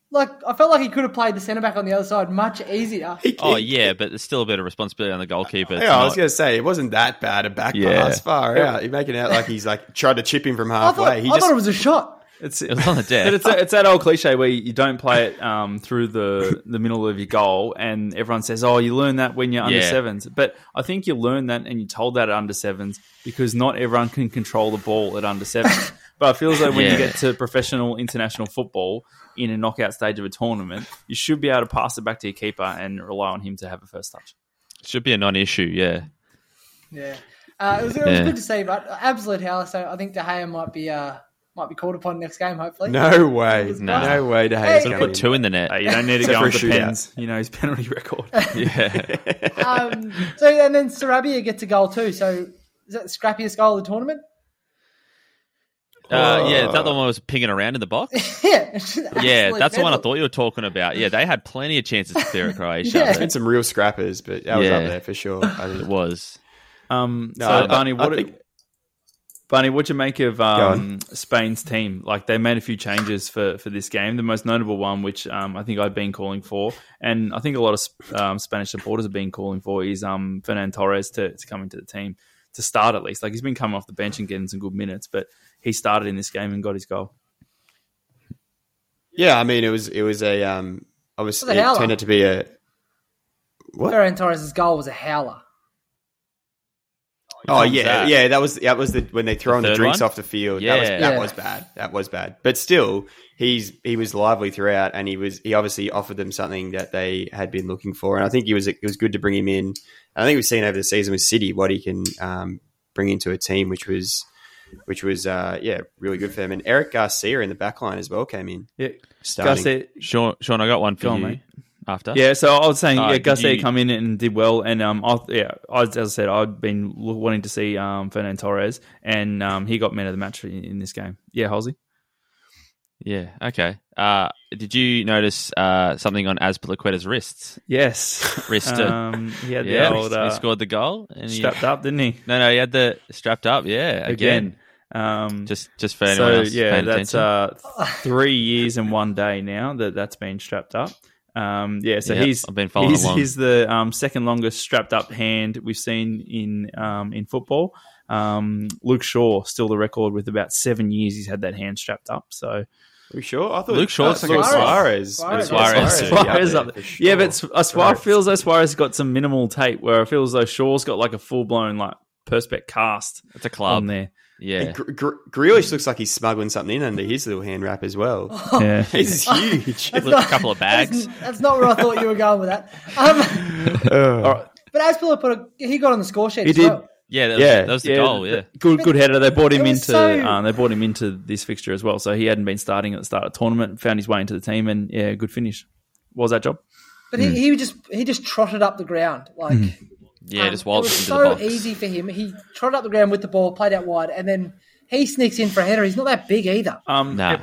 S1: Like, I felt like he could have played the centre back on the other side much easier.
S4: Oh yeah, but there's still a bit of responsibility on the goalkeeper.
S3: Yeah, I was going to say it wasn't that bad a back
S2: Yeah.
S3: pass. Far out. You're making it out like he's like tried to chip him from
S1: I thought,
S3: halfway. He
S1: I
S3: just
S1: thought it was a shot.
S2: It's,
S4: It was on the deck.
S2: But it's, it's that old cliche where you don't play it um, through the, the middle of your goal, and everyone says, "Oh, you learn that when you're under
S4: Yeah.
S2: sevens." But I think you learn that and you're told that at under sevens because not everyone can control the ball at under sevens. but I feel like though when you get to professional international football in a knockout stage of a tournament, you should be able to pass it back to your keeper and rely on him to have a first touch.
S4: Should be a non-issue. Yeah.
S1: Yeah. Uh, it was, it was
S4: Yeah.
S1: good to see, but absolute hell. So I think De Gea might be uh, might be called upon next game, hopefully.
S3: no way,
S4: Nah.
S3: no way to
S1: Hey, Put
S4: Put two in the net.
S2: Hey, you don't need to go on
S3: a
S2: the
S3: shootout.
S2: pens. You know his penalty record.
S4: yeah.
S1: Um, so and then Sarabia gets a goal too. So is that the scrappiest goal of the tournament?
S4: Uh, yeah, that the one I was pinging around in the box.
S1: yeah.
S4: Yeah,
S1: absolute
S4: that's the one I thought you were talking about. Yeah, they had plenty of chances to clear at Croatia.
S1: Yeah.
S3: There's
S4: but
S3: been some real scrappers, but that was
S4: Yeah.
S3: up there for sure. I
S4: It was.
S2: Um,
S3: No,
S2: so,
S3: I-
S2: Barney,
S3: I
S2: what,
S3: think-
S2: Barney, what'd you make of um, Spain's team? Like they made a few changes for, for this game. The most notable one, which um, I think I've been calling for, and I think a lot of um, Spanish supporters have been calling for, is um, Ferran Torres to, to come into the team to start at least. Like he's been coming off the bench and getting some good minutes, but he started in this game and got his goal.
S3: Yeah, I mean it was it was a um obviously
S1: It was a
S3: it turned out to be a what?
S1: Ferran Torres' goal was a howler.
S3: Oh
S4: What was
S3: yeah,
S4: that?
S3: yeah. That was that was the when they throw
S4: The
S3: on the drinks
S4: one?
S3: off the field. That was
S4: Yeah.
S3: that
S1: Yeah.
S3: was bad. That was bad. But still, he's he was lively throughout, and he was he obviously offered them something that they had been looking for. And I think he was it was good to bring him in. I think we've seen over the season with City what he can um, bring into a team, which was which was uh, yeah really good for them. And Eric Garcia in the back line as well came in.
S2: Yeah,
S3: Starting.
S2: Garcia,
S4: Sean, Sean, I got one for
S2: Go on,
S4: you
S2: mate.
S4: after.
S2: Yeah, so I was saying,
S4: Uh,
S2: yeah,
S4: did
S2: Garcia
S4: you-
S2: come in and did well, and um, I, yeah, I, as I said, I'd been wanting to see um, Ferran Torres, and um, he got man of the match in, in this game. Yeah, Halsey.
S4: Yeah. Okay. Uh, did you notice uh, something on Azpilicueta's wrists?
S2: Yes,
S4: Wrist. uh,
S2: um, he had
S4: yeah.
S2: the old
S4: he
S2: uh,
S4: scored the goal. And he,
S2: strapped up, didn't he?
S4: No, no, he had the strapped up. Yeah. Again.
S2: Um,
S4: Just, just for anyone
S2: so
S4: else
S2: yeah,
S4: paying
S2: that's
S4: attention.
S2: uh, three years and one day now that that's been strapped up. Um, yeah, so
S4: Yep,
S2: he's
S4: I've been following
S2: he's,
S4: along.
S2: he's the um, second longest strapped up hand we've seen in um, in football. Um, Luke Shaw still the record with about seven years he's had that hand strapped up. So
S3: Luke Shaw, I thought
S4: Luke Shaw looks like
S3: Luke
S1: a-
S3: Suarez.
S1: Suarez.
S4: Suarez.
S3: would be up
S2: Suarez
S3: there
S2: up
S3: for
S2: yeah,
S3: sure.
S2: but Su- uh, Suarez feels though Suarez has got some minimal tape where it feels as though Shaw's got like a full blown like perspect cast
S4: It's a club.
S2: on there.
S4: Yeah.
S3: Gr- Gr- Grealish looks like he's smuggling something in under his little hand wrap as well.
S2: Yeah.
S3: He's huge.
S1: That's
S4: Look, a couple of bags.
S1: That's, that's not where I thought you were going with that. Um,
S2: All right.
S1: but Azpilicueta, he got on the score sheet.
S2: He
S1: as
S2: did.
S1: well.
S4: Yeah, that was,
S3: Yeah,
S4: that was the goal. Yeah.
S2: Good, good header. They brought him into.
S1: so-
S2: um, they brought him into this fixture as well. So he hadn't been starting at the start of the tournament. Found his way into the team, and yeah, good finish. What was that job?
S1: But he, he just he just trotted up the ground like.
S4: Yeah,
S1: um,
S4: just
S1: it
S4: waltzed into
S1: so
S4: the box.
S1: easy for him. He trotted up the ground with the ball, played out wide, and then he sneaks in for a header. He's not that big either.
S2: Um,
S4: Nah.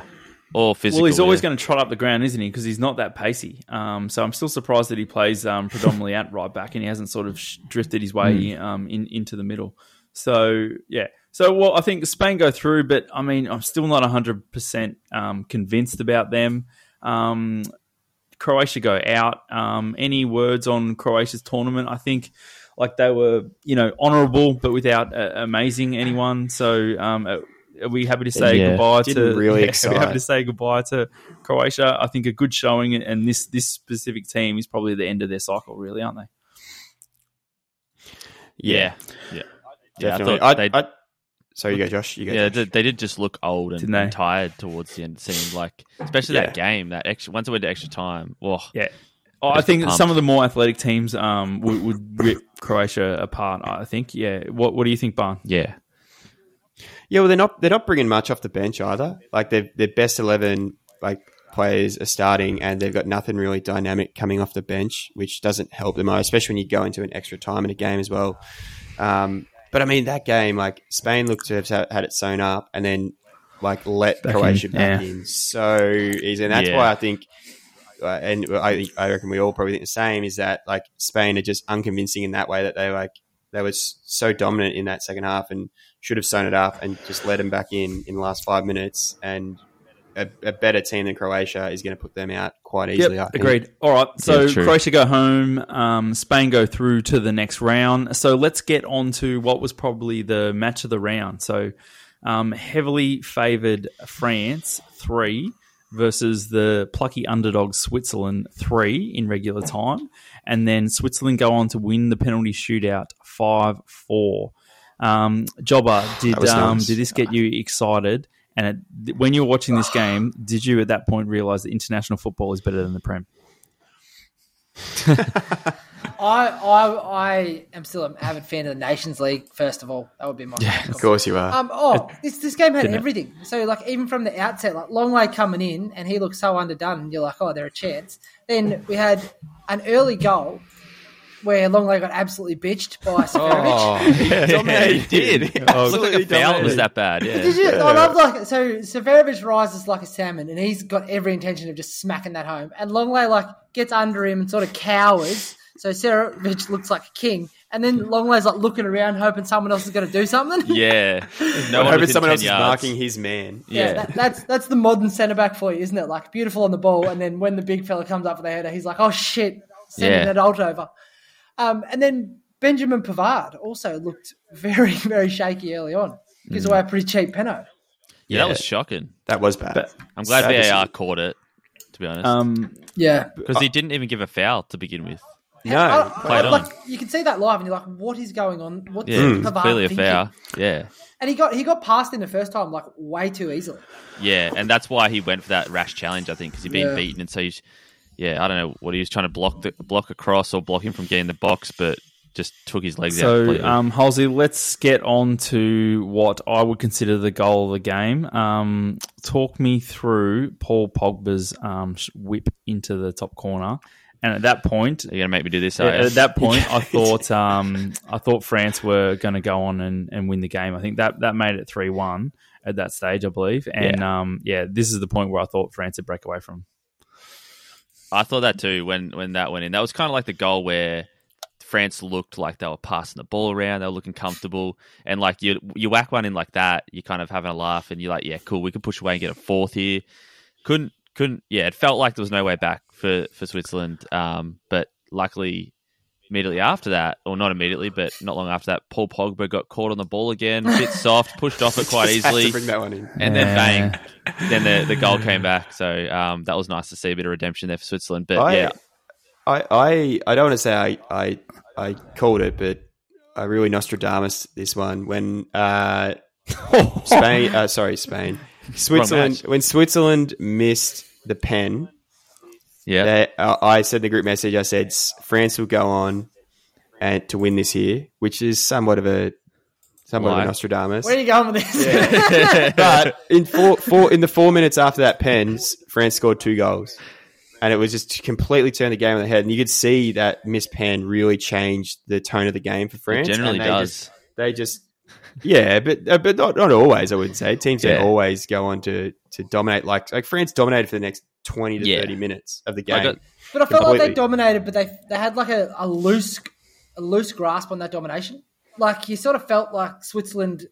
S4: Or physical.
S2: well, he's always
S4: yeah.
S2: going to trot up the ground, isn't he? Because he's not that pacey. Um, so I'm still surprised that he plays um, predominantly at right back, and he hasn't sort of sh- drifted his way um, in into the middle. So yeah. So well, I think Spain go through, but I mean, I'm still not 100 percent um, convinced about them. Um, Croatia go out. Um, any words on Croatia's tournament? I think like they were, you know, honourable, but without uh, amazing anyone. So um, uh, are we happy to say
S4: yeah,
S2: goodbye to
S3: really
S2: yeah, are we
S3: excite.
S2: happy to say goodbye to Croatia? I think a good showing, and this this specific team is probably the end of their cycle, really, aren't they?
S4: Yeah. Yeah. Yeah,
S3: Definitely.
S4: thought
S3: I, I, So you go, Josh. You go.
S4: Yeah,
S3: Josh.
S4: they, they did just look old and, and tired towards the end. It seemed like, especially
S3: Yeah.
S4: that game, that extra once it went to extra time. Whoa,
S2: Yeah. Oh, I think some of the more athletic teams um, would, would rip Croatia apart. I think. Yeah. What What do you think, Barn?
S4: yeah,
S3: Yeah, well, they're not they're not bringing much off the bench either. Like their their best eleven like players are starting, and they've got nothing really dynamic coming off the bench, which doesn't help them, especially when you go into an extra time in a game as well. Um, but I mean, that game, like Spain looked to have had had it sewn up, and then like let
S2: Back
S3: Croatia
S2: in,
S3: back
S2: yeah.
S3: in so easy, and that's
S4: Yeah.
S3: why I think. Uh, and I, I reckon we all probably think the same is that like Spain are just unconvincing in that way that they like they were so dominant in that second half and should have sewn it up and just let them back in in the last five minutes. And a, a better team than Croatia is going to put them out quite easily. I think.
S2: agreed. All right, so
S4: Yeah.
S2: Croatia go home, um, Spain go through to the next round. So let's get on to what was probably the match of the round. So um, heavily favoured France three versus the plucky underdog Switzerland three in regular time, and then Switzerland go on to win the penalty shootout five four. Um, Jobber, did um,
S3: nice.
S2: did this get you excited? And it, when you were watching this game, did you at that point realize that international football is better than the Prem?
S1: I, I I am still an avid fan of the Nations League. First of all, that would be my yeah.
S3: Of course you are.
S1: Um, oh, this this game had
S2: Didn't it?
S1: everything. So like even from the outset, like long Lenglet coming in and he looked so underdone, and you're like, oh, they're a chance. Then we had an early goal where Lenglet got absolutely bitched by Seferovic.
S3: he dominated. He did. He
S4: looked like
S3: absolutely
S4: a foul was that bad. Yeah,
S1: Did you? I love like so. Seferovic rises like a salmon, and he's got every intention of just smacking that home. And Lenglet like gets under him and sort of cowers. So Seferovic looks like a king, and then Lenglet's like looking around, hoping someone else is going to do something.
S4: yeah. No
S3: I'm
S4: one
S3: hoping someone
S4: 10
S3: else is marking his man.
S1: Yeah,
S4: Yeah,
S1: that, that's that's the modern centre back for you, isn't it? Like beautiful on the ball, and then when the big fella comes up with the header, he's like, "Oh shit!" Sending
S4: Yeah.
S1: that alt over. Um, and then Benjamin Pavard also looked very very shaky early on. Gives away a pretty cheap penno.
S4: yeah, that was shocking.
S3: That was bad.
S4: I'm glad
S3: Sad to
S4: VAR caught it. To be honest,
S2: Um,
S1: Yeah,
S4: because he didn't even give a foul to begin with.
S3: No,
S1: I- I-
S4: played on.
S1: like you can see that live, and you're like, "What is going on? What's
S4: Yeah,
S3: Mm.
S1: Pavard
S4: clearly a
S1: thinking?"
S4: foul. Yeah,
S1: And he got he got past in the first time like way too easily.
S4: yeah, and that's why he went for that rash challenge. I think because he'd been
S1: Yeah.
S4: beaten, and so he's yeah, I don't know what he was trying to block the block across or block him from getting the box, but just took his legs out.
S2: so,
S4: completely.
S2: um, Halsey, let's get on to what I would consider the goal of the game. Um, talk me through Paul Pogba's um, whip into the top corner. And at that point,
S4: you're gonna make me do this?
S2: Yeah, at that point, I thought um, I thought France were going to go on and, and win the game. I think that that made it three one at that stage, I believe. And yeah. Um, yeah, this is the point where I thought France would break away from.
S4: I thought that too when when that went in. That was kind of like the goal where France looked like they were passing the ball around, they were looking comfortable, and like you you whack one in like that, you're kind of having a laugh, and you're like, yeah, cool, we could push away and get a fourth here. Couldn't couldn't yeah, it felt like there was no way back for for Switzerland. Um, but luckily. Immediately after that, or not immediately, but not long after that, Paul Pogba got caught on the ball again, bit soft, pushed off it quite
S3: Just to
S4: easily,
S3: bring that one in.
S4: and
S2: Yeah.
S4: then bang, then the, the goal came back. So um, that was nice to see a bit of redemption there for Switzerland. But
S3: I,
S4: yeah,
S3: I, I, I don't want to say I, I, I called it, but I really Nostradamus this one when uh, Spain, uh, sorry, Spain, Switzerland, when Switzerland missed the pen,
S4: yeah,
S3: they, uh, I said in the group message, I said France will go on and to win this here, which is somewhat of a somewhat of
S4: Why?
S3: a Nostradamus.
S1: Where are you going with this?
S3: but in four, four in the four minutes after that pen, France scored two goals, and it was just completely turned the game on the head. And you could see that miss pen really changed the tone of the game for
S4: it
S3: France.
S4: generally
S3: and they
S4: does.
S3: Just, they just, yeah, but uh, but not, not always. I wouldn't say teams
S4: Yeah.
S3: don't always go on to to dominate. Like like France dominated for the next twenty to
S4: Yeah.
S3: thirty minutes of the
S4: I
S3: game.
S4: got-
S1: But I felt like they dominated, but they they had like a, a loose a loose grasp on that domination. Like you sort of felt like Switzerland.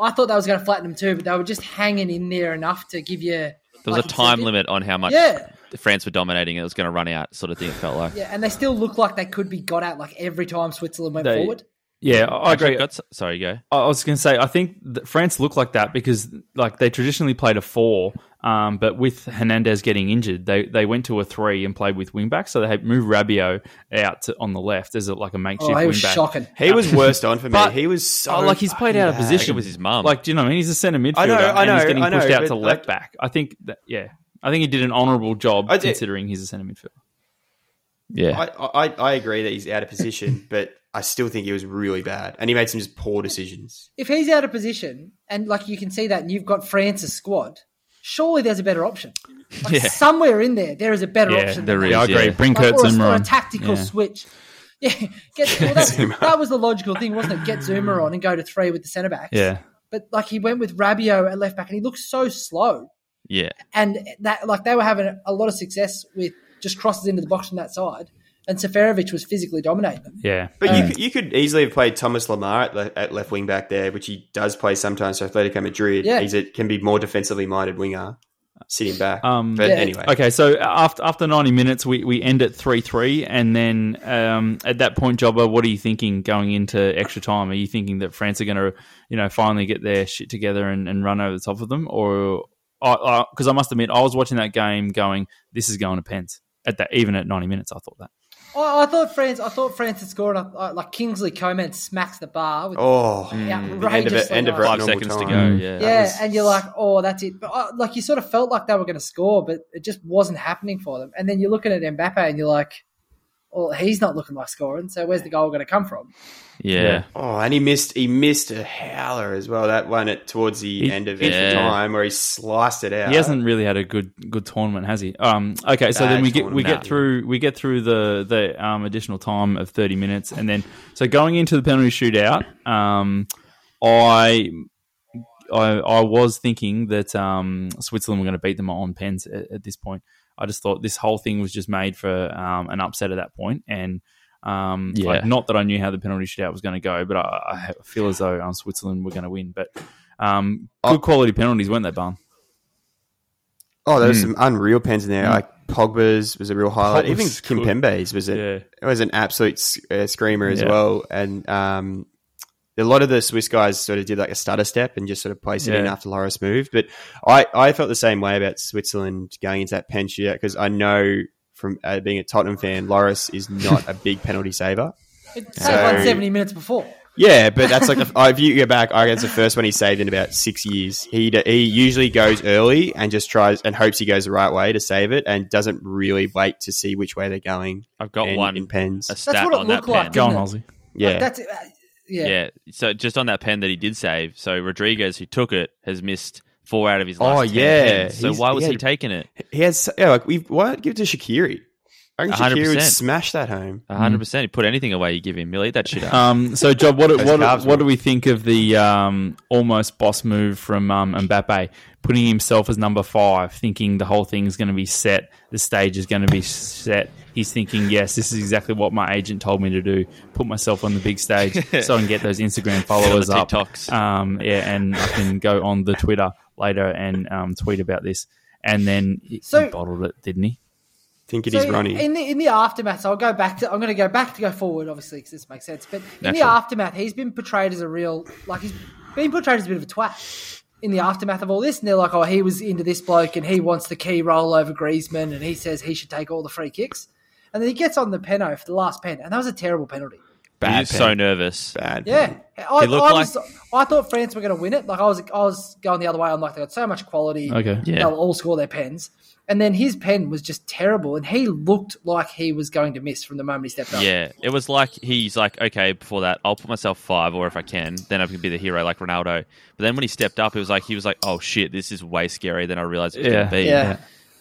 S1: I thought that was going to flatten them too, but they were just hanging in there enough to give you.
S4: there was
S1: like
S4: a time limit on how much
S1: Yeah,
S4: France were dominating. It was going to run out, sort of thing. It felt like.
S1: yeah, and they still looked like they could be got at like every time Switzerland went
S2: They-
S1: forward.
S2: Yeah, I
S4: Actually,
S2: agree.
S4: got sorry, go.
S2: I was going to say, I think that France looked like that because, like, they traditionally played a four, um, but with Hernandez getting injured, they, they went to a three and played with wingback. So they had moved Rabiot out to, on the left as a, like a makeshift
S1: Oh, he was
S2: wingback.
S1: shocking.
S3: He was worst on for me.
S2: But-
S3: he was so
S2: Oh, like he's played out of
S3: fucking
S4: I think
S2: position.
S4: with his mum.
S2: Like, do you know what I mean? He's a centre midfielder.
S3: I know, I
S2: and he's
S3: know,
S2: getting
S3: I know,
S2: pushed out
S3: but,
S2: to left
S3: like-
S2: back. I think that, yeah, I think he did an honourable job considering he's a centre midfielder.
S4: yeah,
S3: I, I, I agree that he's out of position, but I still think he was really bad, and he made some just poor decisions.
S1: If he's out of position, and like you can see that, and you've got France's squad, surely there's a better option. Like
S4: Yeah.
S1: somewhere in there, there is a better
S2: Yeah,
S1: option.
S4: there
S1: than
S4: is,
S2: I agree.
S4: yeah.
S2: Bring
S1: Like,
S2: Kurt
S1: or, a,
S2: Zouma
S1: or a tactical
S2: Yeah.
S1: switch. Yeah, get, well, that's, that was the logical thing, wasn't it? Get Zouma on and go to three with the centre backs.
S2: Yeah.
S1: But like he went with Rabiot at left back, and he looked so slow.
S4: yeah.
S1: And that like they were having a lot of success with just crosses into the box from that side, and Seferovic was physically dominating them.
S2: Yeah.
S3: But
S1: Um,
S3: you could, you could easily have played Thomas Lemar at, le- at left wing back there, which he does play sometimes for Atletico Madrid.
S1: Yeah.
S3: He's a, can be more defensively minded winger, sitting back.
S2: Um,
S3: but
S1: Yeah.
S3: anyway,
S2: Okay, so after after ninety minutes, we, we end at three three, and then um, at that point, Jobber, what are you thinking going into extra time? Are you thinking that France are going to, you know, finally get their shit together and, and run over the top of them, or because I must admit, I was watching that game going, this is going to pens at that even at ninety minutes. I thought that.
S1: I, I thought France. I thought France had scored. I, I, like Kingsley Coman smacks the bar with
S3: oh,
S1: outrageous.
S3: the end of it, end of it,
S4: Five
S3: normal
S4: seconds to go.
S2: Mm.
S4: Yeah,
S1: yeah,
S3: was-
S1: and you're like, oh, that's it. But uh, like, you sort of felt like they were going to score, but it just wasn't happening for them. And then you're looking at Mbappe, and you're like, well, he's not looking like scoring. So where's the goal going to come from?
S4: Yeah.
S2: Yeah.
S3: Oh, and he missed he missed a howler as well. That one at towards the
S2: He-
S3: end of
S4: Yeah.
S3: extra time where he sliced it out.
S2: He hasn't really had a good good tournament, has he? Um, okay, so
S3: Bad
S2: then we get we get through we get through the the um, additional time of thirty minutes, and then so going into the penalty shootout, um, I. I, I was thinking that um, Switzerland were going to beat them on pens at, at this point. I just thought this whole thing was just made for um, an upset at that point, and um,
S4: Yeah.
S2: like, not that I knew how the penalty shootout was going to go, but I, I feel as though um, Switzerland were going to win. But um, good
S3: Oh.
S2: quality penalties, weren't they, Barn?
S3: Oh, there was
S2: Mm.
S3: some unreal pens in there.
S2: Mm.
S3: Like Pogba's was a real highlight.
S2: Pogba's
S3: Even
S2: good.
S3: Kimpembe's was a
S2: Yeah.
S3: it was an absolute uh, screamer as
S2: Yeah.
S3: well. And um, a lot of the Swiss guys sort of did like a stutter step and just sort of placed it in after Lloris moved. But I, I felt the same way about Switzerland going into that pen shootout because I know from uh, being a Tottenham fan, Lloris is not a big penalty saver.
S1: It
S3: So-
S1: saved one 70 minutes before.
S3: Yeah, but that's like the, if you go back, I guess the first one he saved in about six years. He he usually goes early and just tries and hopes he goes the right way to save it, and doesn't really wait to see which way they're going.
S4: I've got
S3: in,
S4: one
S3: in pens.
S4: a stat
S1: what it
S4: on that
S1: looked like,
S4: pen.
S2: Go on,
S1: Didn't it?
S2: Halsey.
S3: Yeah,
S1: Like, that's uh, yeah.
S4: Yeah. So just on that pen that he did save, so Rodriguez, who took it, has missed four out of his last
S3: Oh, yeah.
S4: pens. So
S3: He's-
S4: why was
S3: he
S4: he, taking it?
S3: he has. Yeah, like we why give it to Shaqiri? I reckon Shaqiri would
S4: 100%.
S3: smash that home.
S4: A hundred percent. He put anything away you give him. He'll eat that shit up.
S2: Um, so, Job, what
S3: Those
S2: what, what do we think of the um, almost boss move from um, Mbappe, putting himself as number five, thinking the whole thing is going to be set, the stage is going to be set. He's thinking, yes, this is exactly what my agent told me to do: put myself on the big stage so I can get those Instagram followers up.
S4: TikToks.
S2: Um, yeah, and I can go on the Twitter later and um, tweet about this. And then he,
S1: So-
S2: he bottled it, didn't he?
S3: Think it
S1: So
S3: is Ronnie.
S1: in the in the aftermath, so I'll go back to. I'm going to go back to go forward, obviously, because this makes sense. But in the aftermath, he's been portrayed as a real, like he's been portrayed as a bit of a twat. In the aftermath of all this, and they're like, "Oh, he was into this bloke, and he wants the key role over Griezmann, and he says he should take all the free kicks." And then he gets on the peno for the last pen, and that was a terrible penalty.
S3: Bad
S4: he was
S3: pen.
S4: so nervous.
S3: Bad.
S1: Yeah,
S3: pen.
S1: I,
S4: He looked
S1: I
S4: like-
S1: was. I thought France were going to win it. Like I was, I was going the other way. I'm like, they got so much quality.
S2: Okay.
S4: Yeah.
S1: they'll all score their pens. And then his pen was just terrible, and he looked like he was going to miss from the moment he stepped up.
S4: Yeah, it was like he's like, okay, before that, I'll put myself five, or if I can, then I can be the hero like Ronaldo. But then when he stepped up, it was like he was like, oh shit, this is way scarier than I realized it was
S2: Yeah.
S4: going to be.
S1: Yeah.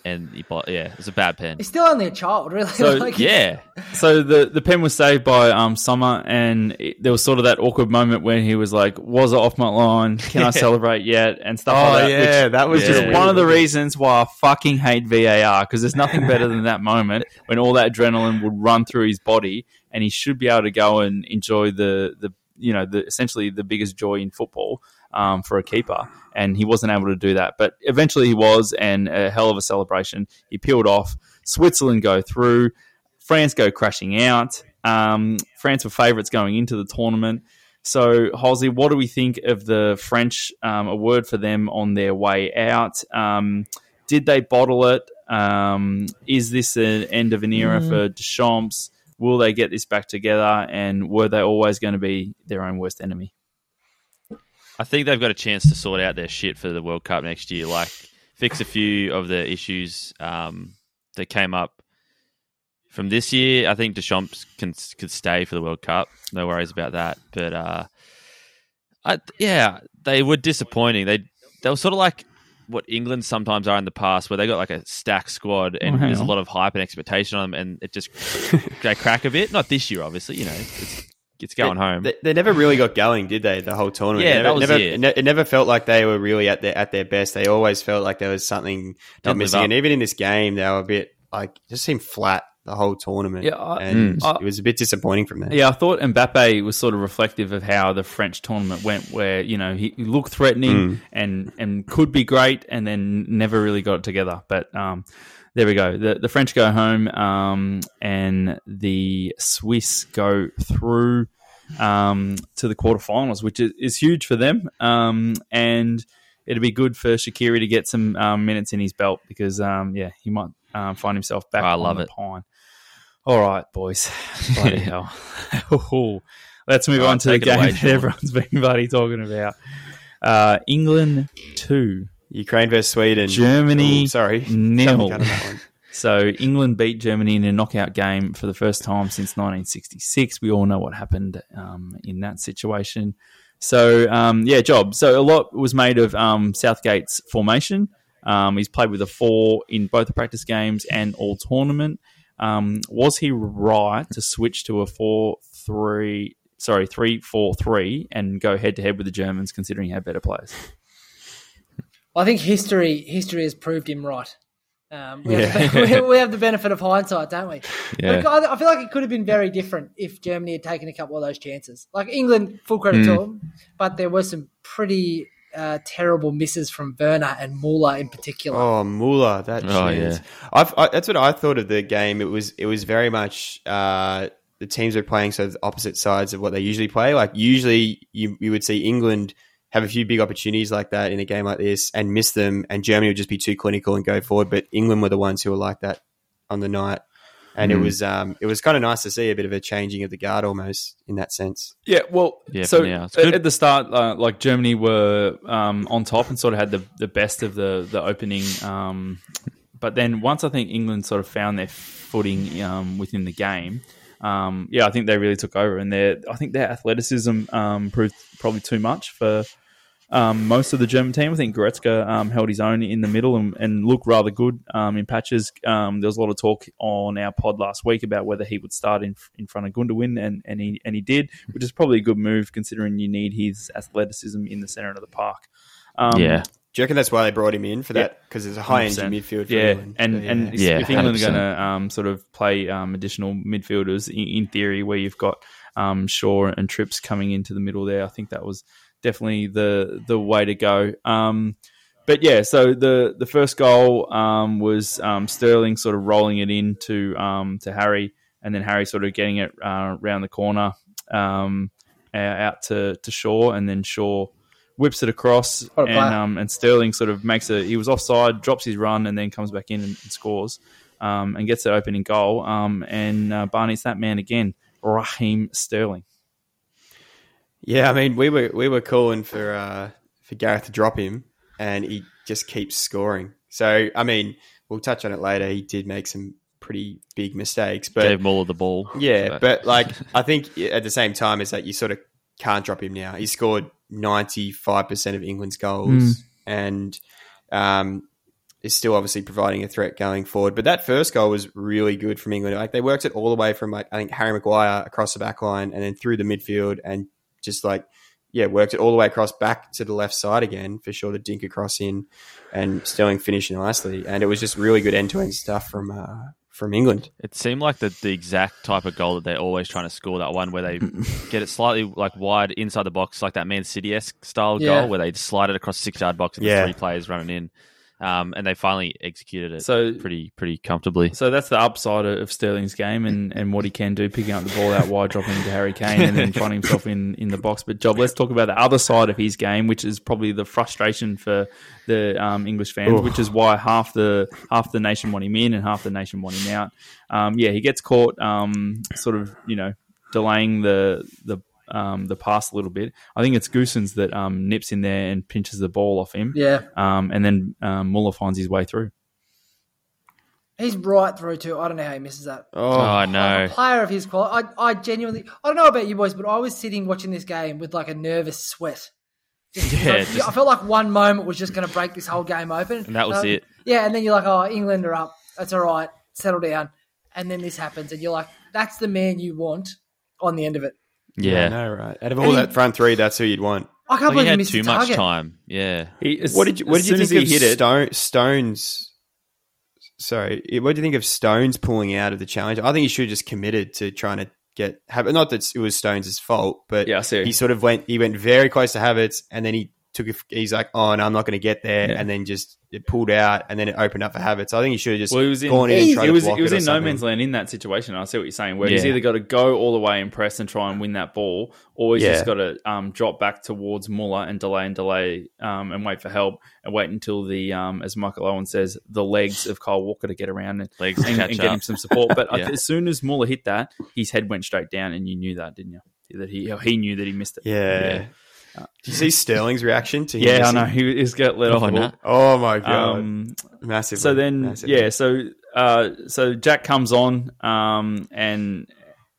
S4: And he, bought- yeah, it was a bad pen.
S1: He's still only a child, really.
S2: So,
S1: Like,
S4: Yeah,
S2: So the the pen was saved by um Sommer, and it, there was sort of that awkward moment when he was like, "Was it off my line? Can I celebrate yet?" and stuff
S3: Oh
S2: like that.
S3: yeah,
S2: which
S3: that was
S4: Yeah.
S3: just
S2: is
S3: weird.
S2: one of the reasons why I fucking hate VAR because there's nothing better than that moment when all that adrenaline would run through his body, and he should be able to go and enjoy the the you know the essentially the biggest joy in football um, for a keeper, and he wasn't able to do that. But eventually he was, and a hell of a celebration. He peeled off. Switzerland go through. France go crashing out. Um, France were favourites going into the tournament. So, Halsey, what do we think of the French? Um, a word for them on their way out. Um, did they bottle it? Um, is this an end of an era
S1: Mm.
S2: for Deschamps? Will they get this back together? And were they always going to be their own worst enemy?
S4: I think they've got a chance to sort out their shit for the World Cup next year. Like fix a few of the issues um, that came up from this year. I think Deschamps can could stay for the World Cup. No worries about that. But uh, I, yeah, they were disappointing. They they were sort of like what England sometimes are in the past, where they got like a stacked squad and
S2: Oh,
S4: there's
S2: on.
S4: a lot of hype and expectation on them, and it just they crack a bit. Not this year, obviously. You know, it's, it's going
S3: they,
S4: home.
S3: They, they never really got going, did they? The whole tournament.
S4: Yeah,
S3: It never,
S4: that was
S3: never,
S4: it.
S3: ne- it never felt like they were really at their at their best. They always felt like there was something not missing. And even in this game, they were a bit like just seemed flat the whole tournament.
S2: Yeah, I-
S3: and
S2: Mm.
S3: it was a bit disappointing from them.
S2: Yeah, I thought Mbappe was sort of reflective of how the French tournament went, where you know he looked threatening
S3: Mm.
S2: and and could be great, and then never really got it together. But um, there we go. The the French go home, um, and the Swiss go through um, to the quarterfinals, which is, is huge for them. Um, and it'd be good for Shaqiri to get some um, minutes in his belt because um, yeah, he might um, find himself back
S4: I
S2: on
S4: love
S2: the
S4: it.
S2: pine. All right, boys. Bloody hell. Let's move
S4: right,
S2: on to the
S4: it away,
S2: game that everyone's been bloody talking about. Uh, England two,
S3: Ukraine versus Sweden.
S2: Germany
S3: Ooh, sorry,
S2: nil.
S3: Something out of that one.
S2: So England beat Germany in a knockout game for the first time since 1966. We all know what happened um, in that situation. So um, yeah, job. So a lot was made of um, Southgate's formation. Um, he's played with a four in both the practice games and all tournament. Um, was he right to switch to a four three? Sorry, three four three, and go head to head with the Germans, considering he had better players.
S1: I think history history has proved him right. Um, we,
S3: Yeah.
S1: have the, we have the benefit of hindsight, don't we?
S4: Yeah.
S1: But I I feel like it could have been very different if Germany had taken a couple of those chances. Like England, full credit to them, but there were some pretty uh, terrible misses from Werner and Muller in particular.
S3: Oh, Muller, that
S4: Oh,
S3: chance. I've, I, that's what I thought of the game. It was it was very much uh, the teams were playing sort of opposite sides of what they usually play. Like usually you you would see England have a few big opportunities like that in a game like this and miss them, and Germany would just be too clinical and go forward. But England were the ones who were like that on the night, and it
S4: Mm.
S3: was um, it was kind of nice to see a bit of a changing of the guard almost in that sense.
S2: Yeah, well,
S4: Yeah,
S2: so
S4: for
S2: at, at the start, uh, like Germany were um, on top and sort of had the, the best of the the opening. Um, but then once I think England sort of found their footing um, within the game, um, yeah, I think they really took over, and their I think their athleticism um, proved probably too much for. Um, most of the German team, I think Goretzka um, held his own in the middle and, and looked rather good um, in patches. Um, there was a lot of talk on our pod last week about whether he would start in in front of Gundogan, and, and he and he did, which is probably a good move considering you need his athleticism in the center of the park. Um,
S4: yeah.
S3: Do you reckon that's why they brought him in for that? Because there's a high end
S2: 100%.
S3: midfield. For
S2: yeah,
S3: England.
S2: and
S3: So, yeah.
S2: and
S4: Yeah,
S2: if England are
S4: 100%.
S2: going to um, sort of play um, additional midfielders in, in theory, where you've got um, Shaw and Trips coming into the middle there, I think that was definitely the the way to go. Um, but yeah, so the the first goal um, was um, Sterling sort of rolling it in to um, to Harry, and then Harry sort of getting it uh, around the corner um, out to to Shaw, and then Shaw whips it across, and um, and Sterling sort of makes a he was offside, drops his run, and then comes back in and, and scores, um, and gets the opening goal, um, and uh, Barney's that man again, Raheem Sterling.
S3: Yeah, I mean, we were we were calling for uh, for Gareth to drop him, and he just keeps scoring. So, I mean, we'll touch on it later. He did make some pretty big mistakes, but
S4: Gave Muller the ball.
S3: yeah, but like I think at the same time is that you sort of can't drop him now. He scored ninety five percent of England's goals,
S2: Mm.
S3: and um, is still obviously providing a threat going forward. But that first goal was really good from England. Like they worked it all the way from like I think Harry Maguire across the back line and then through the midfield and just like yeah, worked it all the way across back to the left side again for sure to dink across in and Sterling finishing nicely. And it was just really good end to end stuff from uh, from England.
S4: It seemed like the, the exact type of goal that they're always trying to score. That one where they get it slightly like wide inside the box, like that Man City esque style
S1: Yeah.
S4: goal where they slide it across six yard box and
S3: Yeah.
S4: three players running in. Um, and they finally executed it
S2: So
S4: pretty pretty comfortably.
S2: So that's the upside of Sterling's game and, and what he can do, picking up the ball out wide, dropping into Harry Kane, and then finding himself in, in the box. But Job, let's talk about the other side of his game, which is probably the frustration for the um, English fans,
S3: Oof.
S2: which is why half the half the nation want him in and half the nation want him out. Um, yeah, he gets caught, um, sort of, you know, delaying the the um, the pass a little bit. I think it's Gosens that um, nips in there and pinches the ball off him,
S1: Yeah,
S2: um, and then um, Muller finds his way through.
S1: he's right through too. I don't know how he misses that.
S4: Oh, I know.
S1: a player of his quality, I, I genuinely, I don't know about you boys, but I was sitting watching this game with like a nervous sweat. Just-
S4: Yeah,
S1: like,
S4: just-
S1: I felt like one moment was just going to break this whole game open,
S4: And that was it.
S1: Yeah, and then you're like, oh, England are up. That's all right. Settle down. And then this happens, and you're like, that's the man you want on the end of it.
S4: Yeah,
S3: I know, right? Out of
S1: And
S3: all
S1: he-
S3: that front three, that's who you'd want.
S1: I can't
S4: like
S1: believe he
S4: had
S1: missed
S4: too much
S1: target.
S4: time. Yeah,
S2: He, as-
S3: What did you What did you think of
S2: he hit it?
S3: Stones? Sorry, what do you think of Stones pulling out of the challenge? I think he should have just committed to trying to get Havertz. Not that it was Stones' fault, but
S2: Yeah, I
S3: he sort of went. He went very close to Havertz, and then he took. A, he's like, "Oh no, I'm not going to get there,"
S2: Yeah.
S3: and then just it pulled out, and then it opened up for Havertz. I think he should have just
S2: Well, he was in.
S3: gone in and
S2: He,
S3: tried
S2: he
S3: to
S2: was.
S3: block
S2: He was
S3: it
S2: in no
S3: something.
S2: man's land in that situation. I see what you're saying. Where he's either got to go all the way and press and try and win that ball, or he's
S3: Yeah.
S2: just got to um, drop back towards Muller and delay and delay um, and wait for help and wait until the, um, as Michael Owen says, the legs of Kyle Walker to get around and,
S4: legs
S2: and, and get him some support. But
S4: Yeah.
S2: as soon as Muller hit that, his head went straight down, and you knew that, didn't you? That he he knew that he missed it.
S3: Yeah. Did you see Sterling's reaction to him?
S2: Yeah, I know. He, he's got let off
S4: Oh,
S2: the
S4: no.
S3: Oh my god,
S2: Um,
S3: massive.
S2: so then yeah so uh so jack comes on um and